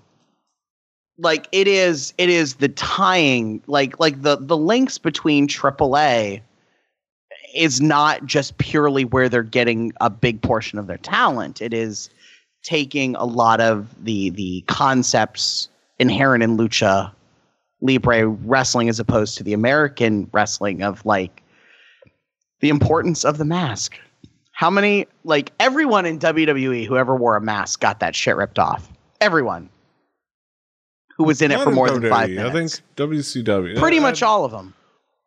like it is it is the tying like like the the links between AAA is not just purely where they're getting a big portion of their talent. It is taking a lot of the the concepts inherent in lucha libre wrestling as opposed to the American wrestling of like the importance of the mask. How many like everyone in WWE who ever wore a mask got that shit ripped off. Everyone who was in it for in more than five WWE. minutes. I think WCW. pretty I- much all of them,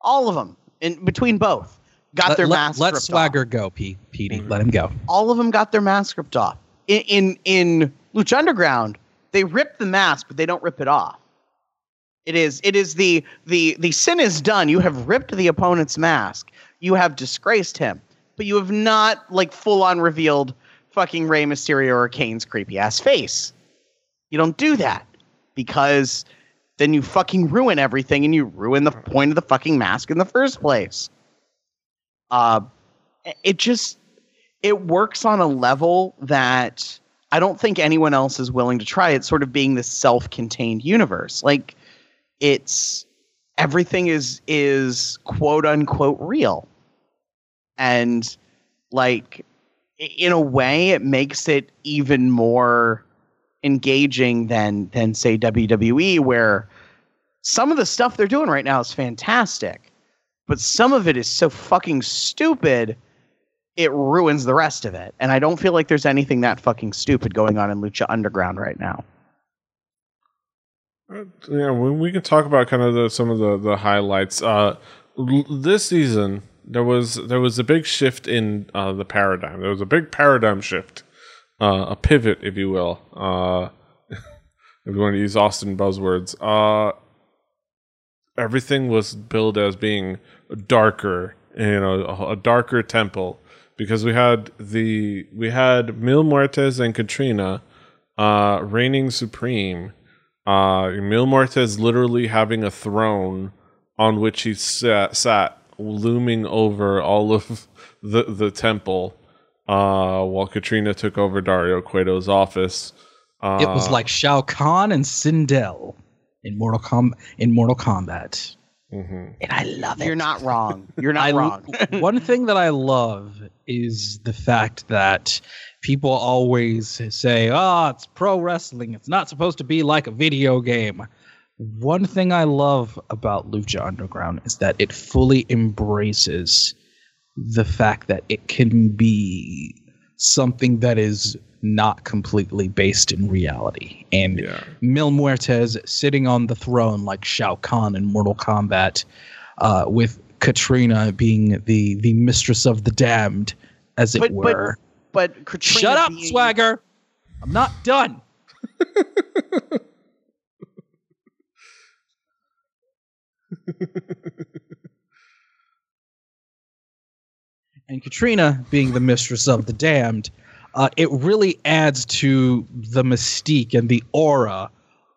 all of them in between both got let, their let, masks let ripped Swagger off. go, P- Petey. Mhm. Let him go. All of them got their mask ripped off. In in, in Lucha Underground, they rip the mask, but they don't rip it off. It is it is the the the sin is done. You have ripped the opponent's mask. You have disgraced him, but you have not like full on revealed fucking Rey Mysterio or Kane's creepy ass face. You don't do that because then you fucking ruin everything and you ruin the point of the fucking mask in the first place. Uh, it just it works on a level that I don't think anyone else is willing to try. It's sort of being this self-contained universe. Like it's everything is is quote unquote real. And like in a way it makes it even more engaging than than say WWE where some of the stuff they're doing right now is fantastic, but some of it is so fucking stupid it ruins the rest of it. And I don't feel like there's anything that fucking stupid going on in Lucha Underground right now. Uh, yeah, we, we can talk about kind of the, some of the the highlights. Uh, l- this season there was there was a big shift in uh, the paradigm. There was a big paradigm shift, uh, a pivot, if you will. Uh, [laughs] if you want to use Austin buzzwords, uh, everything was billed as being darker. You know, a, a darker temple because we had the we had Mil Muertes and Katrina uh, reigning supreme uh, Mil Muertes literally having a throne on which he sat, sat looming over all of [laughs] the the temple, uh, while Katrina took over Dario Cueto's office. Uh, It was like Shao Kahn and Sindel in Mortal Com- in Mortal Kombat. mhm. And I love it. You're not wrong. You're not I- wrong. [laughs] one thing that I love is the fact that people always say, "Ah, it's pro wrestling. It's not supposed to be like a video game." One thing I love about Lucha Underground is that it fully embraces the fact that it can be something that is not completely based in reality. And Yeah. Mil Muertes sitting on the throne like Shao Kahn in Mortal Kombat, uh, with Katrina being the the mistress of the damned, as it But- but- were. But Katrina Shut up, being- Swagger! I'm not done. [laughs] and Katrina being the mistress of the damned, uh, it really adds to the mystique and the aura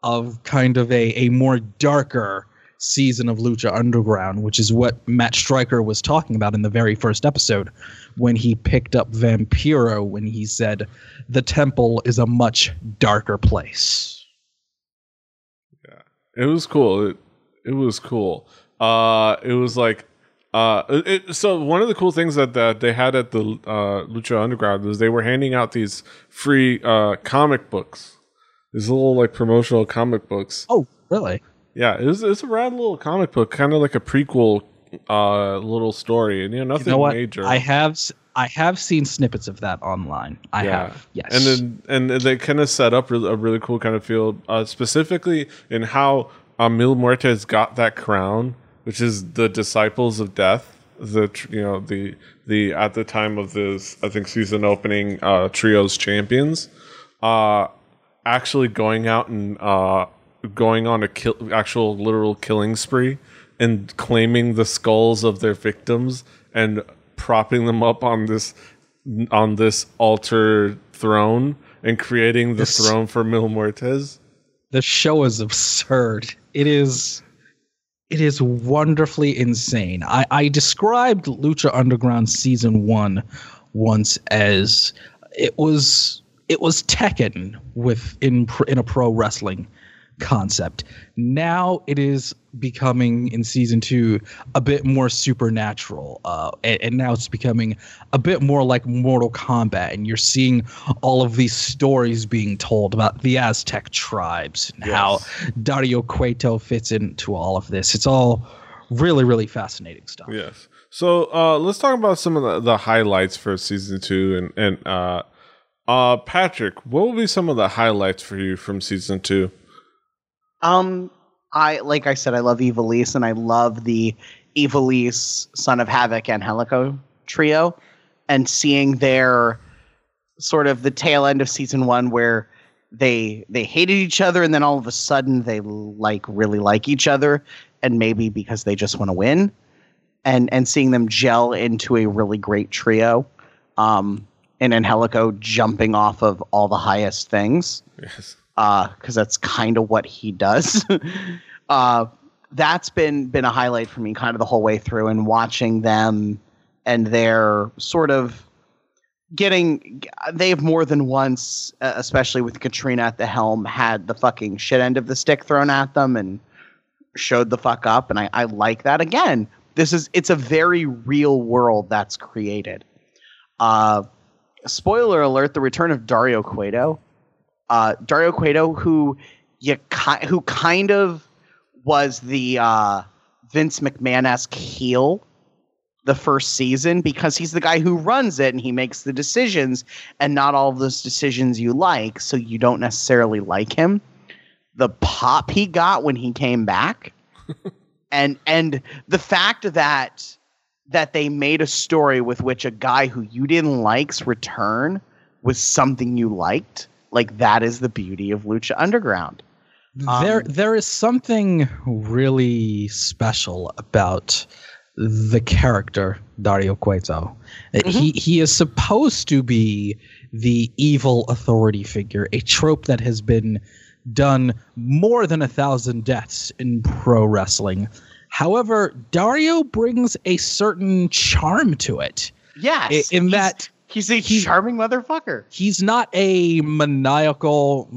of kind of a, a more darker season of Lucha Underground, which is what Matt Striker was talking about in the very first episode when he picked up Vampiro when he said the temple is a much darker place. Yeah. It was cool. It, it was cool. Uh, it was like, uh, it, so one of the cool things that, that they had at the uh, Lucha Underground was they were handing out these free uh, comic books, these little like promotional comic books. Oh, really? Yeah, it was it's a rad little comic book, kind of like a prequel uh, little story, and you know nothing you know major. I have s- I have seen snippets of that online. I Yeah. have. Yes. and then and they kind of set up a really cool kind of field, uh, specifically in how uh, Mil Muertes got that crown, which is the disciples of death. The you know the the at the time of this I think season opening uh, trios champions, uh, actually going out and uh, going on a kill, actual literal killing spree and claiming the skulls of their victims and propping them up on this on this altar throne and creating the This- throne for Mil Muertes. the show is absurd. It is it is wonderfully insane. I, I described Lucha Underground season one once as it was it was Tekken with in in a pro wrestling concept. Now it is becoming in season two a bit more supernatural, uh, and, and now it's becoming a bit more like Mortal Kombat, and you're seeing all of these stories being told about the Aztec tribes and how Dario Cueto fits into all of this. It's all really, really fascinating stuff. Yes. So uh, let's talk about some of the, the highlights for season two and and uh, uh, Patrick, what will be some of the highlights for you from season two? Um, I like I said, I love Ivelisse, and I love the Ivelisse, Son of Havoc, and Angelico trio, and seeing their sort of the tail end of season one where they they hated each other, and then all of a sudden they like really like each other, and maybe because they just want to win, and and seeing them gel into a really great trio, um, and Angelico jumping off of all the highest things Yes. Because that's kind of what he does. [laughs] uh, that's been been a highlight for me, kind of the whole way through, and watching them and their sort of getting. They've more than once, uh, especially with Katrina at the helm, had the fucking shit end of the stick thrown at them and showed the fuck up, and I, I like that. Again, this is it's a very real world that's created. Uh, spoiler alert: the return of Dario Cueto uh, Dario Cueto, who you ki- who kind of was the uh, Vince McMahon esque heel the first season because he's the guy who runs it and he makes the decisions, and not all of those decisions you like, so you don't necessarily like him. The pop he got when he came back, [laughs] and and the fact that that they made a story with which a guy who you didn't like's return was something you liked like that is the beauty of lucha underground there Um, there is something really special about the character Dario Cueto. Uh, He he is supposed to be the evil authority figure, a trope that has been done more than a thousand deaths in pro wrestling. However, Dario brings a certain charm to it. yes in that he's a charming motherfucker he's not a maniacal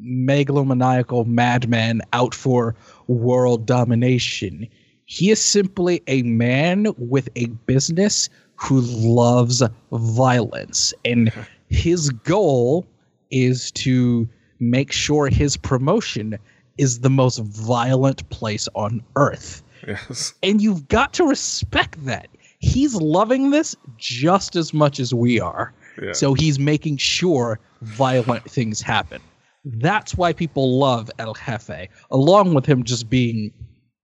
megalomaniacal madman out for world domination he is simply a man with a business who loves violence and [laughs] his goal is to make sure his promotion is the most violent place on earth Yes. and you've got to respect that. He's loving this just as much as we are. Yeah. So he's making sure violent things happen. That's why people love El Jefe, along with him just being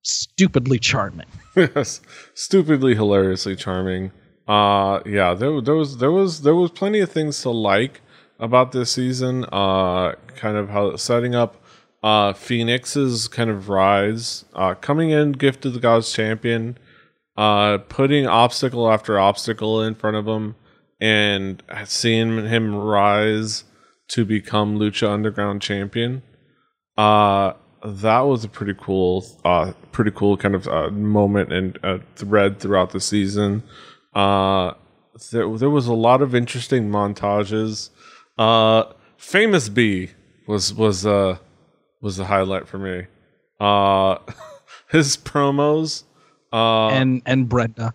stupidly charming. [laughs] yes, stupidly hilariously charming. Uh yeah, there there was there was there was plenty of things to like about this season. Uh kind of how setting up uh Phoenix's kind of rise, uh coming in gift of the gods champion, uh putting obstacle after obstacle in front of him and seeing him rise to become Lucha Underground champion. Uh that was a pretty cool uh pretty cool kind of uh, moment and uh, thread throughout the season. Uh there, there was a lot of interesting montages. Uh Famous B was was uh was the highlight for me. Uh [laughs] his promos uh and and Brenda.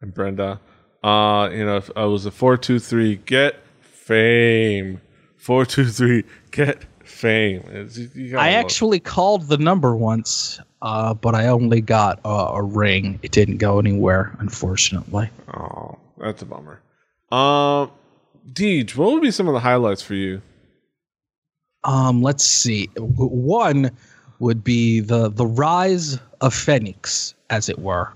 and Brenda. Uh, you know, I was a four two three get fame. Four two three get fame. You- you I actually called the number once, uh, but I only got a, a ring. It didn't go anywhere, unfortunately. Oh, that's a bummer. Um, Deej, what would be some of the highlights for you? Um, let's see. One would be the the rise of Phoenix, as it were.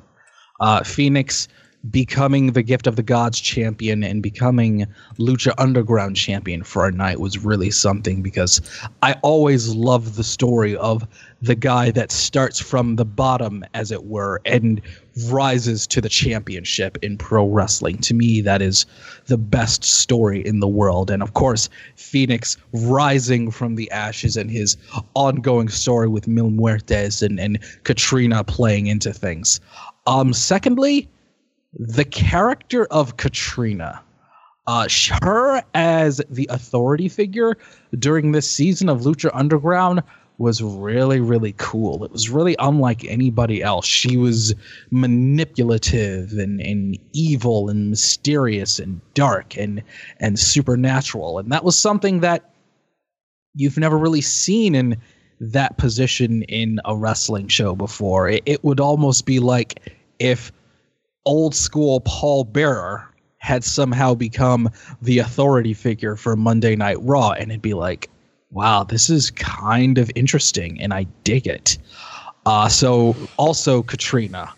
Uh, Phoenix becoming the gift of the gods champion and becoming Lucha Underground champion for a night was really something because I always loved the story of the guy that starts from the bottom, as it were, and rises to the championship in pro wrestling. To me, that is the best story in the world. And of course, Phoenix rising from the ashes and his ongoing story with Mil Muertes and, and Katrina playing into things. Um, secondly, the character of Katrina. Uh, her as the authority figure during this season of Lucha Underground was really, really cool. It was really unlike anybody else. She was manipulative and, and evil and mysterious and dark and and supernatural. And that was something that you've never really seen in that position in a wrestling show before. It, it would almost be like if old school Paul Bearer had somehow become the authority figure for Monday Night Raw, and it'd be like, wow, this is kind of interesting, and I dig it. Uh, so also Katrina.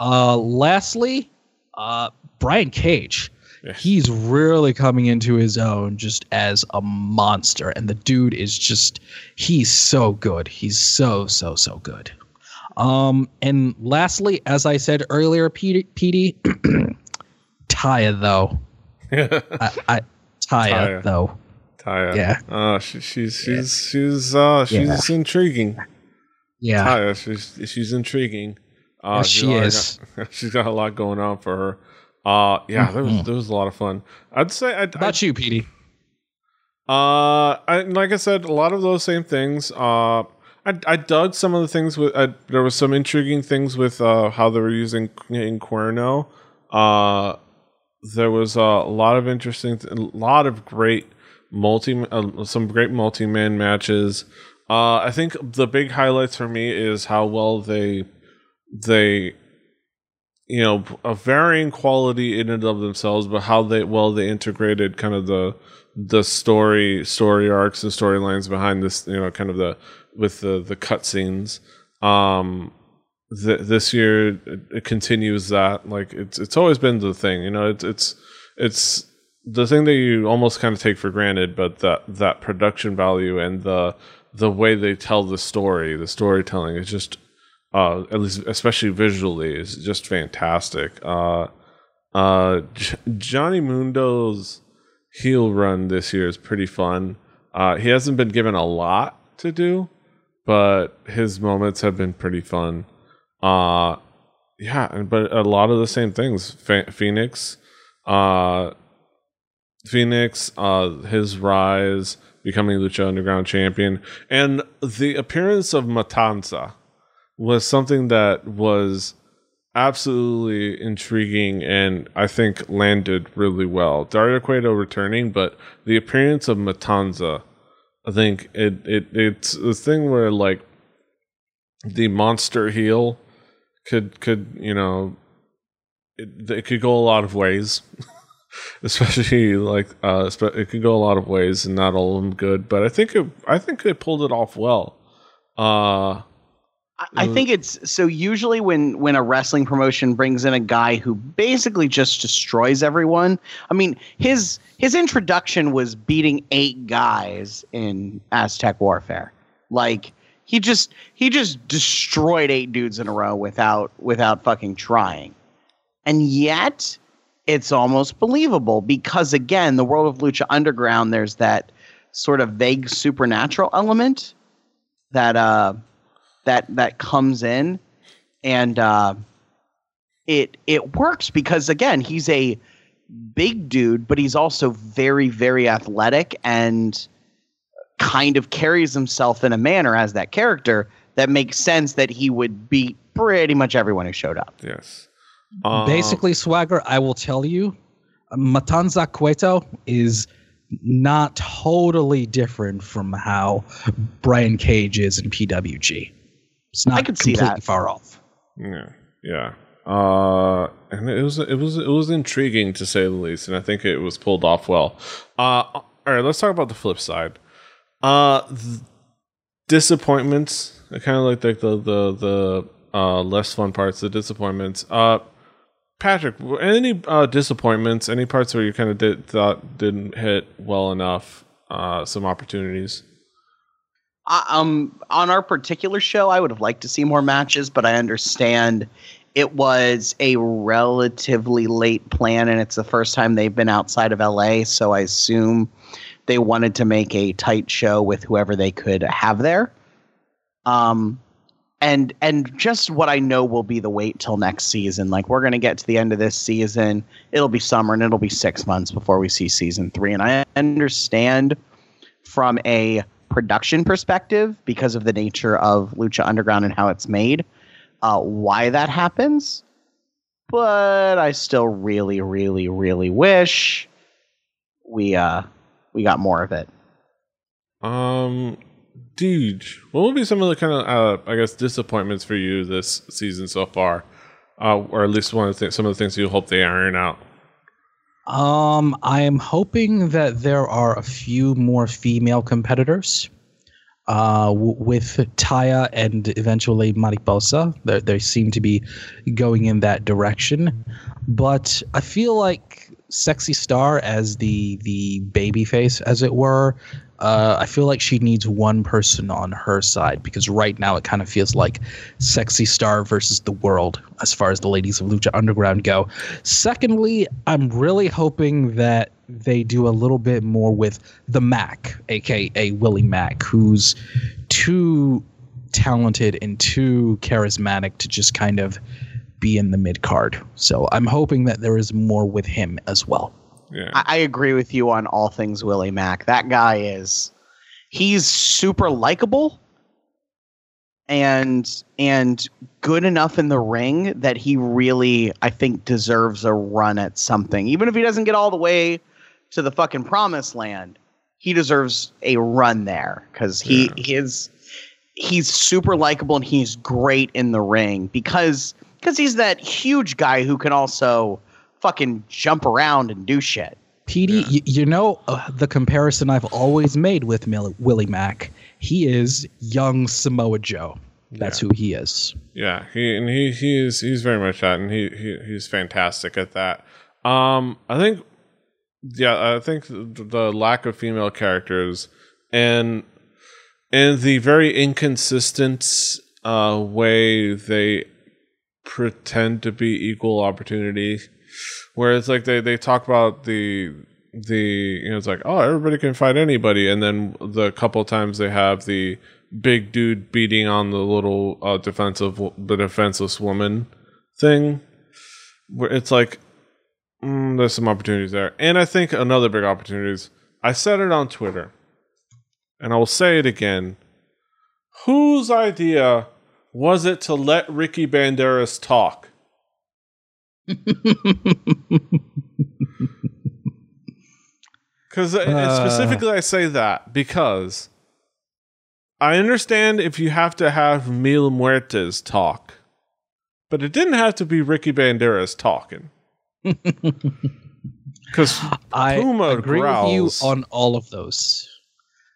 Uh, lastly, uh, Brian Cage. Yes. He's really coming into his own just as a monster, and the dude is just he's so good. He's so so so good. Um, and lastly, as I said earlier, Petey, Petey [clears throat] Taya though. [laughs] I, I Taya, Taya. though. Taya. Yeah. Uh, she, she's she's she's uh she's intriguing. Yeah. Taya, she's she's intriguing. Uh, Yes, she got- is. [laughs] she's got a lot going on for her. Uh, yeah, there was there was a lot of fun. I'd say I'd, How about you, Petey? Uh, I, like I said, a lot of those same things. Uh, I, I dug some of the things with. I, there was some intriguing things with uh, how they were using in Cuerno. Uh, there was a lot of interesting, a lot of great multi, uh, some great multi-man matches. Uh, I think the big highlights for me is how well they, they, you know, a varying quality in and of themselves, but how they well they integrated kind of the the story story arcs and storylines behind this you know kind of the with the the cutscenes um th- this year it, it continues that like it's it's always been the thing you know it's it's it's the thing that you almost kind of take for granted but that that production value and the the way they tell the story the storytelling is just uh at least especially visually is just fantastic uh uh J- Johnny Mundo's heel run this year is pretty fun. Uh, he hasn't been given a lot to do, but his moments have been pretty fun. Uh, yeah, but a lot of the same things. Ph- Phoenix, uh, Phoenix, uh, his rise, becoming Lucha Underground champion, and the appearance of Matanza was something that was absolutely intriguing and I think landed really well. Dario Cueto returning, but the appearance of Matanza, I think it, it it's the thing where like the monster heel could could you know it, it could go a lot of ways. [laughs] especially like uh, it could go a lot of ways and not all of them good. But I think it, I think they pulled it off well. Uh, I think it's so usually when when a wrestling promotion brings in a guy who basically just destroys everyone. I mean, his his introduction was beating eight guys in Aztec Warfare. Like he just he just destroyed eight dudes in a row without without fucking trying. And yet it's almost believable because again, the world of Lucha Underground there's that sort of vague supernatural element that uh that that comes in. And uh, it it works because again he's a big dude but he's also very very athletic and kind of carries himself in a manner as that character that makes sense that he would beat pretty much everyone who showed up. Yes. Uh, basically swagger i will tell you matanza cueto is not totally different from how brian cage is in pwg it's not I could see that. far off. Yeah, yeah. Uh, and it was it was it was intriguing to say the least, and I think it was pulled off well. Uh, all right, let's talk about the flip side. Uh, disappointments. I kind of like the the the, the uh, less fun parts, the disappointments. Uh, Patrick, any uh, disappointments? Any parts where you kind of did thought didn't hit well enough? Uh, some opportunities um, on our particular show, I would have liked to see more matches, but I understand it was a relatively late plan, and it's the first time they've been outside of LA. So I assume they wanted to make a tight show with whoever they could have there. Um, and and just what I know will be the wait till next season. Like we're gonna get to the end of this season, it'll be summer, and it'll be six months before we see season three. And I understand from a production perspective, because of the nature of Lucha Underground and how it's made, uh, why that happens. But I still really, really, really wish we uh we got more of it. Um, dude, what would be some of the kind of uh, I guess disappointments for you this season so far, uh, or at least one of the th- some of the things you hope they iron out? Um, I am hoping that there are a few more female competitors. Uh, w- with Taya and eventually Mariposa, they they seem to be going in that direction. But I feel like Sexy Star as the the baby face, as it were, uh, I feel like she needs one person on her side because right now it kind of feels like Sexy Star versus the world as far as the ladies of Lucha Underground go. Secondly, I'm really hoping that they do a little bit more with the Mack, aka Willie Mack, who's too talented and too charismatic to just kind of be in the mid card. So I'm hoping that there is more with him as well. Yeah. I, I agree with you on all things Willie Mack. That guy is he's super likable and and good enough in the ring that he really I think deserves a run at something. Even if he doesn't get all the way to the fucking promised land, he deserves a run there cuz he yeah. is he's super likable and he's great in the ring because because he's that huge guy who can also fucking jump around and do shit. PD, yeah. you know uh, the comparison I've always made with Mil- Willie Mack. He is young Samoa Joe. That's yeah. who he is. Yeah, he and he he is he's very much that, and he, he he's fantastic at that. Um, I think, yeah, I think the lack of female characters and and the very inconsistent uh, way they pretend to be equal opportunity where it's like they they talk about the the you know it's like oh everybody can fight anybody. And then the couple times they have the big dude beating on the little uh, defensive the defenseless woman thing where it's like mm, there's some opportunities there. And i think another big opportunity is i said it on twitter and i will say it again. Whose idea was it to let ricky banderas talk [laughs] [laughs] Because uh, specifically, I say that because I understand if you have to have Mil Muertes talk, but it didn't have to be Ricky Banderas talking. [laughs] Because I Puma agree growls. with you on all of those.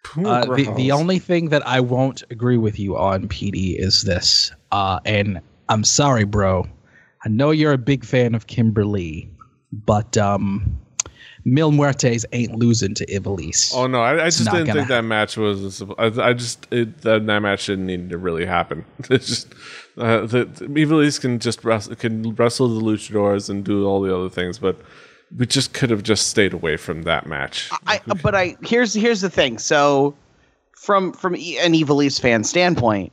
Puma Uh, the, the only thing that I won't agree with you on, PD, is this. Uh, and I'm sorry, bro. I know you're a big fan of Kimberly, but um, Mil Muertes ain't losing to Ivelisse. Oh no, I, I just didn't gonna think that match was. I, I just it, that, that match didn't need to really happen. [laughs] It's just uh, the, the Ivelisse can just wrestle, can wrestle the luchadors and do all the other things, but we just could have just stayed away from that match. I, but I here's here's the thing. So from from E- an Ivelisse fan standpoint,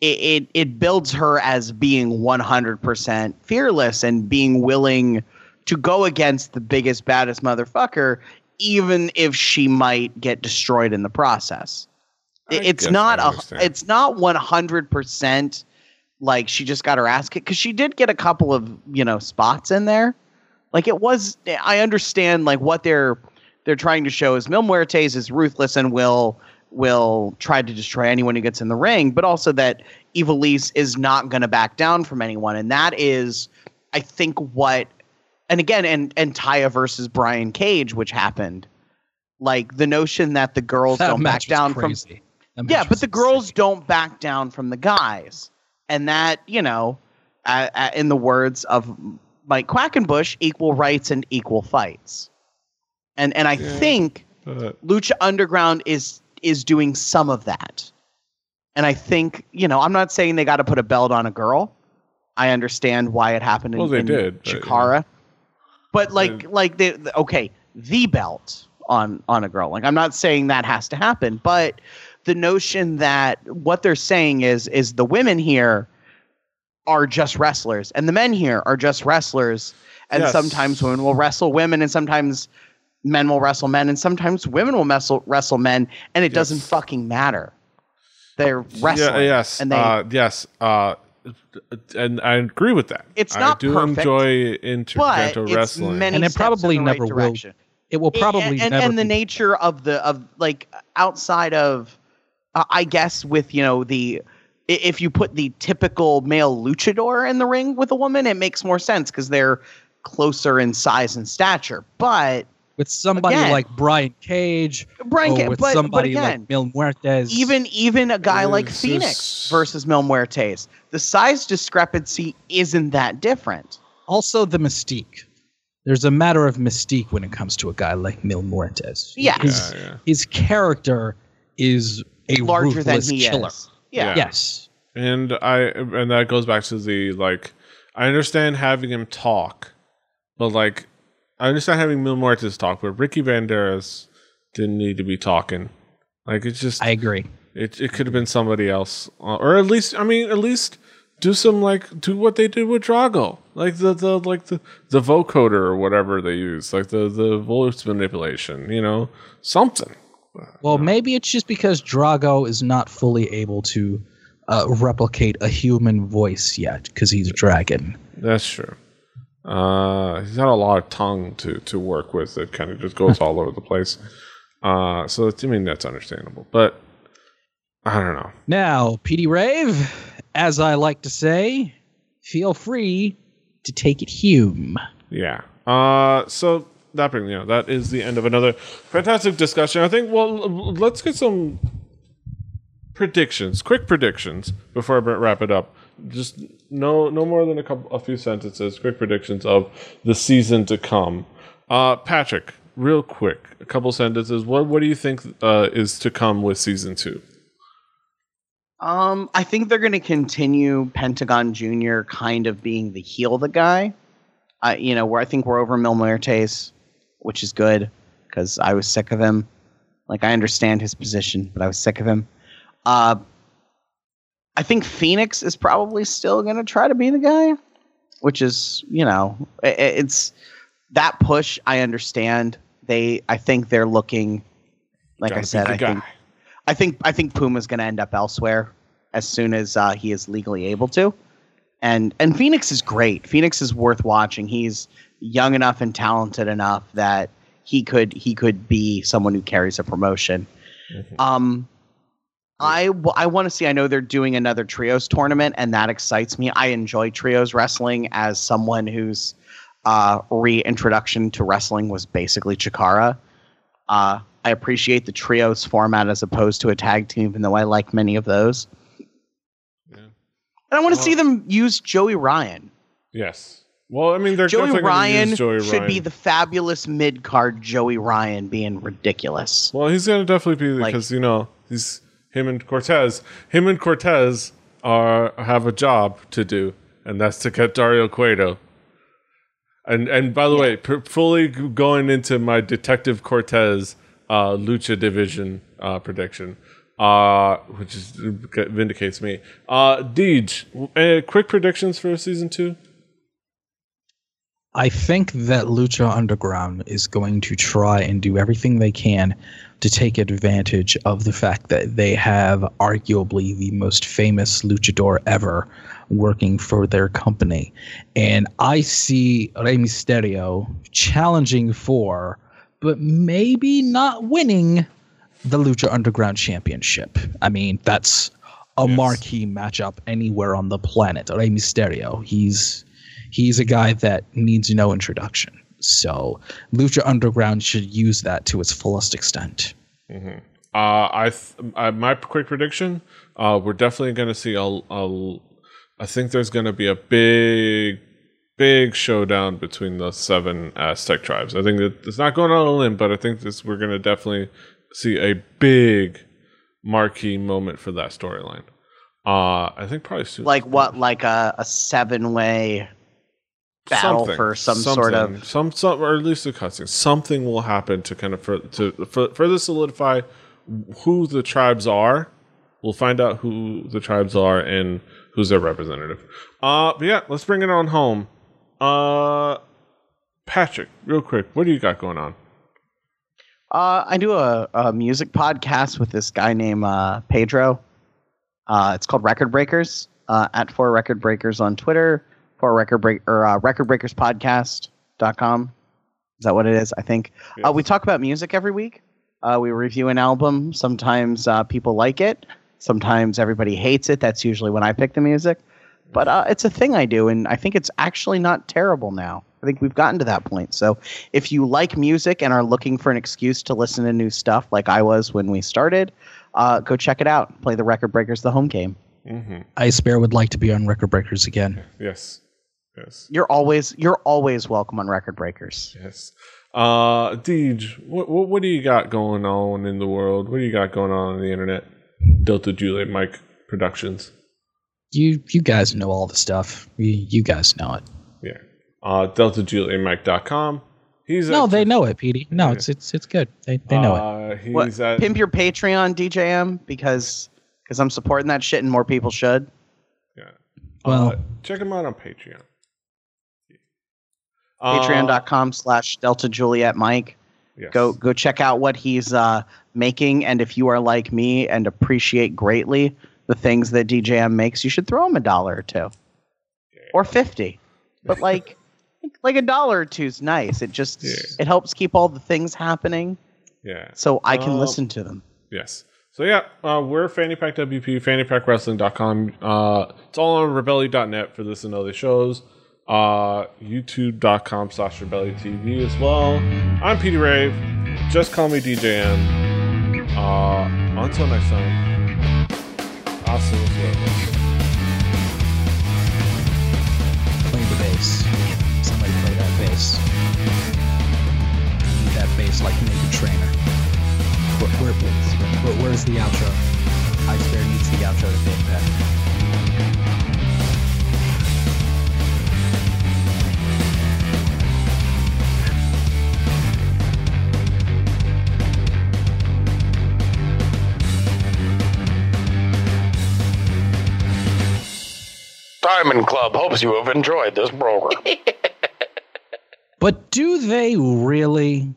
it, it it builds her as being 100% fearless and being willing to go against the biggest baddest motherfucker even if she might get destroyed in the process. I it's not a it's not 100% like she just got her ass kicked cuz she did get a couple of, you know, spots in there. Like it was I understand like what they're they're trying to show is Mil Muertes is ruthless and will will try to destroy anyone who gets in the ring, but also that Ivelisse is not going to back down from anyone, and that is, I think, what. And again, and and Taya versus Brian Cage, which happened, like the notion that the girls that don't back match was down from crazy. That match yeah, but was the girls insane. don't back down from the guys, and that you know, uh, uh, in the words of Mike Quackenbush, equal rights and equal fights, and and I Yeah. think But Lucha Underground is is doing some of that, and I think you know, I'm not saying they got to put a belt on a girl. I understand why it happened in, Well, they in did, but, you know. Chikara, but like They- like the, the- okay, the belt on on a girl. Like I'm not saying that has to happen, but the notion that what they're saying is is the women here are just wrestlers and the men here are just wrestlers and Yes. sometimes women will wrestle women and sometimes men will wrestle men and sometimes women will wrestle wrestle men and it doesn't fucking matter they're wrestling Yeah, yes, and they uh, yes, uh, and I agree with that. It's I not do perfect, enjoy but intercontinental it's wrestling. many And it steps in probably the right never will direction. It will probably and, never and the be- nature of the of like outside of uh, i guess with you know the if you put the typical male luchador in the ring with a woman it makes more sense because they're closer in size and stature but with somebody Again. like Brian Cage brian or Oh, with but, but somebody again like Mil Muertes. even even a guy like This fenix versus mil muertes the size discrepancy isn't that different also the mystique. There's a matter of mystique when it comes to a guy like Mil Muertes. Yes. His, Yeah, yeah. his character is a larger than he killer. is yeah. Yeah. Yes. and I and that goes back to the like I understand having him talk, but like I understand having Mil Muertes talk, but Ricky Banderas didn't need to be talking. Like it's just I agree. it it could have been somebody else, uh, or at least I mean at least do some like do what they did with Drago, like the the like the the vocoder or whatever they use, like the the voice manipulation, you know, something. Well, maybe it's just because Drago is not fully able to uh, replicate a human voice yet because he's a dragon. That's true. Uh, he's got a lot of tongue to to work with. It kind of just goes [laughs] all over the place. Uh, so I mean that's understandable, but I don't know. Now, Petey Rave, as I like to say, feel free to take it Hume. Yeah. Uh, so that being, you know, that is the end of another fantastic discussion. I think. Well, let's get some predictions, quick predictions before I wrap it up. Just no, no more than a couple, a few sentences. Quick predictions of the season to come. Uh, Patrick, real quick, a couple sentences. What What do you think uh, is to come with season two? Um, I think they're going to continue Pentagon Junior kind of being the heel, the guy. I, you know, where I think we're over Mil Muertes, which is good because I was sick of him. Like I understand his position, but I was sick of him. Uh, I think Fenix is probably still going to try to be the guy, which is you know, i- i- it's that push. I understand. They, I think they're looking. Like Gotta I said, I guy. think I think I think Puma's going to end up elsewhere as soon as uh, he is legally able to. And and Fenix is great. Fenix is worth watching. He's young enough and talented enough that he could he could be someone who carries a promotion. Mhm. Um I, w- I want to see. I know they're doing another trios tournament, and that excites me. I enjoy trios wrestling as someone whose uh, reintroduction to wrestling was basically Chikara. Uh, I appreciate the trios format as opposed to a tag team, even though I like many of those. Yeah. And I want to Well- see them use Joey Ryan. Yes. Well, I mean, they're Joey Ryan use Joey should Ryan. be the fabulous mid card Joey Ryan being ridiculous. Well, he's gonna definitely be Like- because you know he's him and Cortez. Him and Cortez are have a job to do, and that's to get Dario Cueto. And and by the way, p- fully going into my Detective Cortez uh, Lucha Division uh, prediction, uh, which is vindicates me. Uh, Deej, uh, quick predictions for season two. I think that Lucha Underground is going to try and do everything they can to take advantage of the fact that they have arguably the most famous luchador ever working for their company. And I see Rey Mysterio challenging for, but maybe not winning the Lucha Underground Championship. I mean, that's a Yes. marquee matchup anywhere on the planet. Rey Mysterio, he's he's a guy that needs no introduction. So Lucha Underground should use that to its fullest extent. Uh, I, th- I my quick prediction. Uh, we're definitely going to see a, a. I think there's going to be a big, big showdown between the seven Aztec tribes. I think that it's not going on a limb, but I think this we're going to definitely see a big marquee moment for that storyline. Uh, I think probably soon. Like what? Like a, a seven way battle Something. for some sort of. some some or at least a cutscene. Something will happen to kind of fur- to fur- further solidify who the tribes are. We'll find out who the tribes are and who's their representative. Uh, but yeah, let's bring it on home. Uh, Patrick, real quick, what do you got going on? Uh, I do a, a music podcast with this guy named uh, Pedro. Uh, it's called Record Breakers. Uh, at Four Record Breakers on Twitter. For Record Break or uh, recordbreakerspodcast.com. Is that what it is? I think. Uh, we talk about music every week. Uh, we review an album. Sometimes uh, people like it. Sometimes everybody hates it. That's usually when I pick the music. But uh, it's a thing I do, and I think it's actually not terrible now. I think we've gotten to that point. So if you like music and are looking for an excuse to listen to new stuff, like I was when we started, uh, go check it out. Play the Record Breakers, the home game. Mm-hmm. Ice Bear would like to be on Record Breakers again. Yes, yes, You're always you're always welcome on Record Breakers. yes. Uh, Deej, what, what what do you got going on in the world? What do you got going on on the internet? Delta Juliet Mike Productions. You you guys know all the stuff. You, you guys know it. Yeah. Uh, DeltaJulietMike.com. He's No, at, they know it, Petey. No, Yeah. it's it's it's good. They they know it. uh, He's What, at pimp your Patreon, DJM, because because I'm supporting that shit and more people should. yeah. Well- uh, check him out on Patreon. Uh, Patreon.com slash Delta Juliet Mike. yes. Go go check out what he's uh, making, and if you are like me and appreciate greatly the things that DJM makes, you should throw him a dollar or two, or fifty. But [laughs] like like a dollar or two is nice. It just Yeah. it helps keep all the things happening, Yeah. so I can Um, listen to them. Yes. So yeah, uh, we're Fanny Pack WP, fannypackwrestling.com. Uh, it's all on rebelly.net for this and other shows. Uh, YouTube.com slash rebelly TV as well. I'm Petey Rave. Just call me DJM. Uh, until next time. I'll see you. Play the bass. Somebody play that bass. Need that bass like Meghan Trainor. Where, where, where, where's the outro? Ice Bear needs the outro to fit that. Diamond Club hopes you have enjoyed this program. [laughs] But do they really?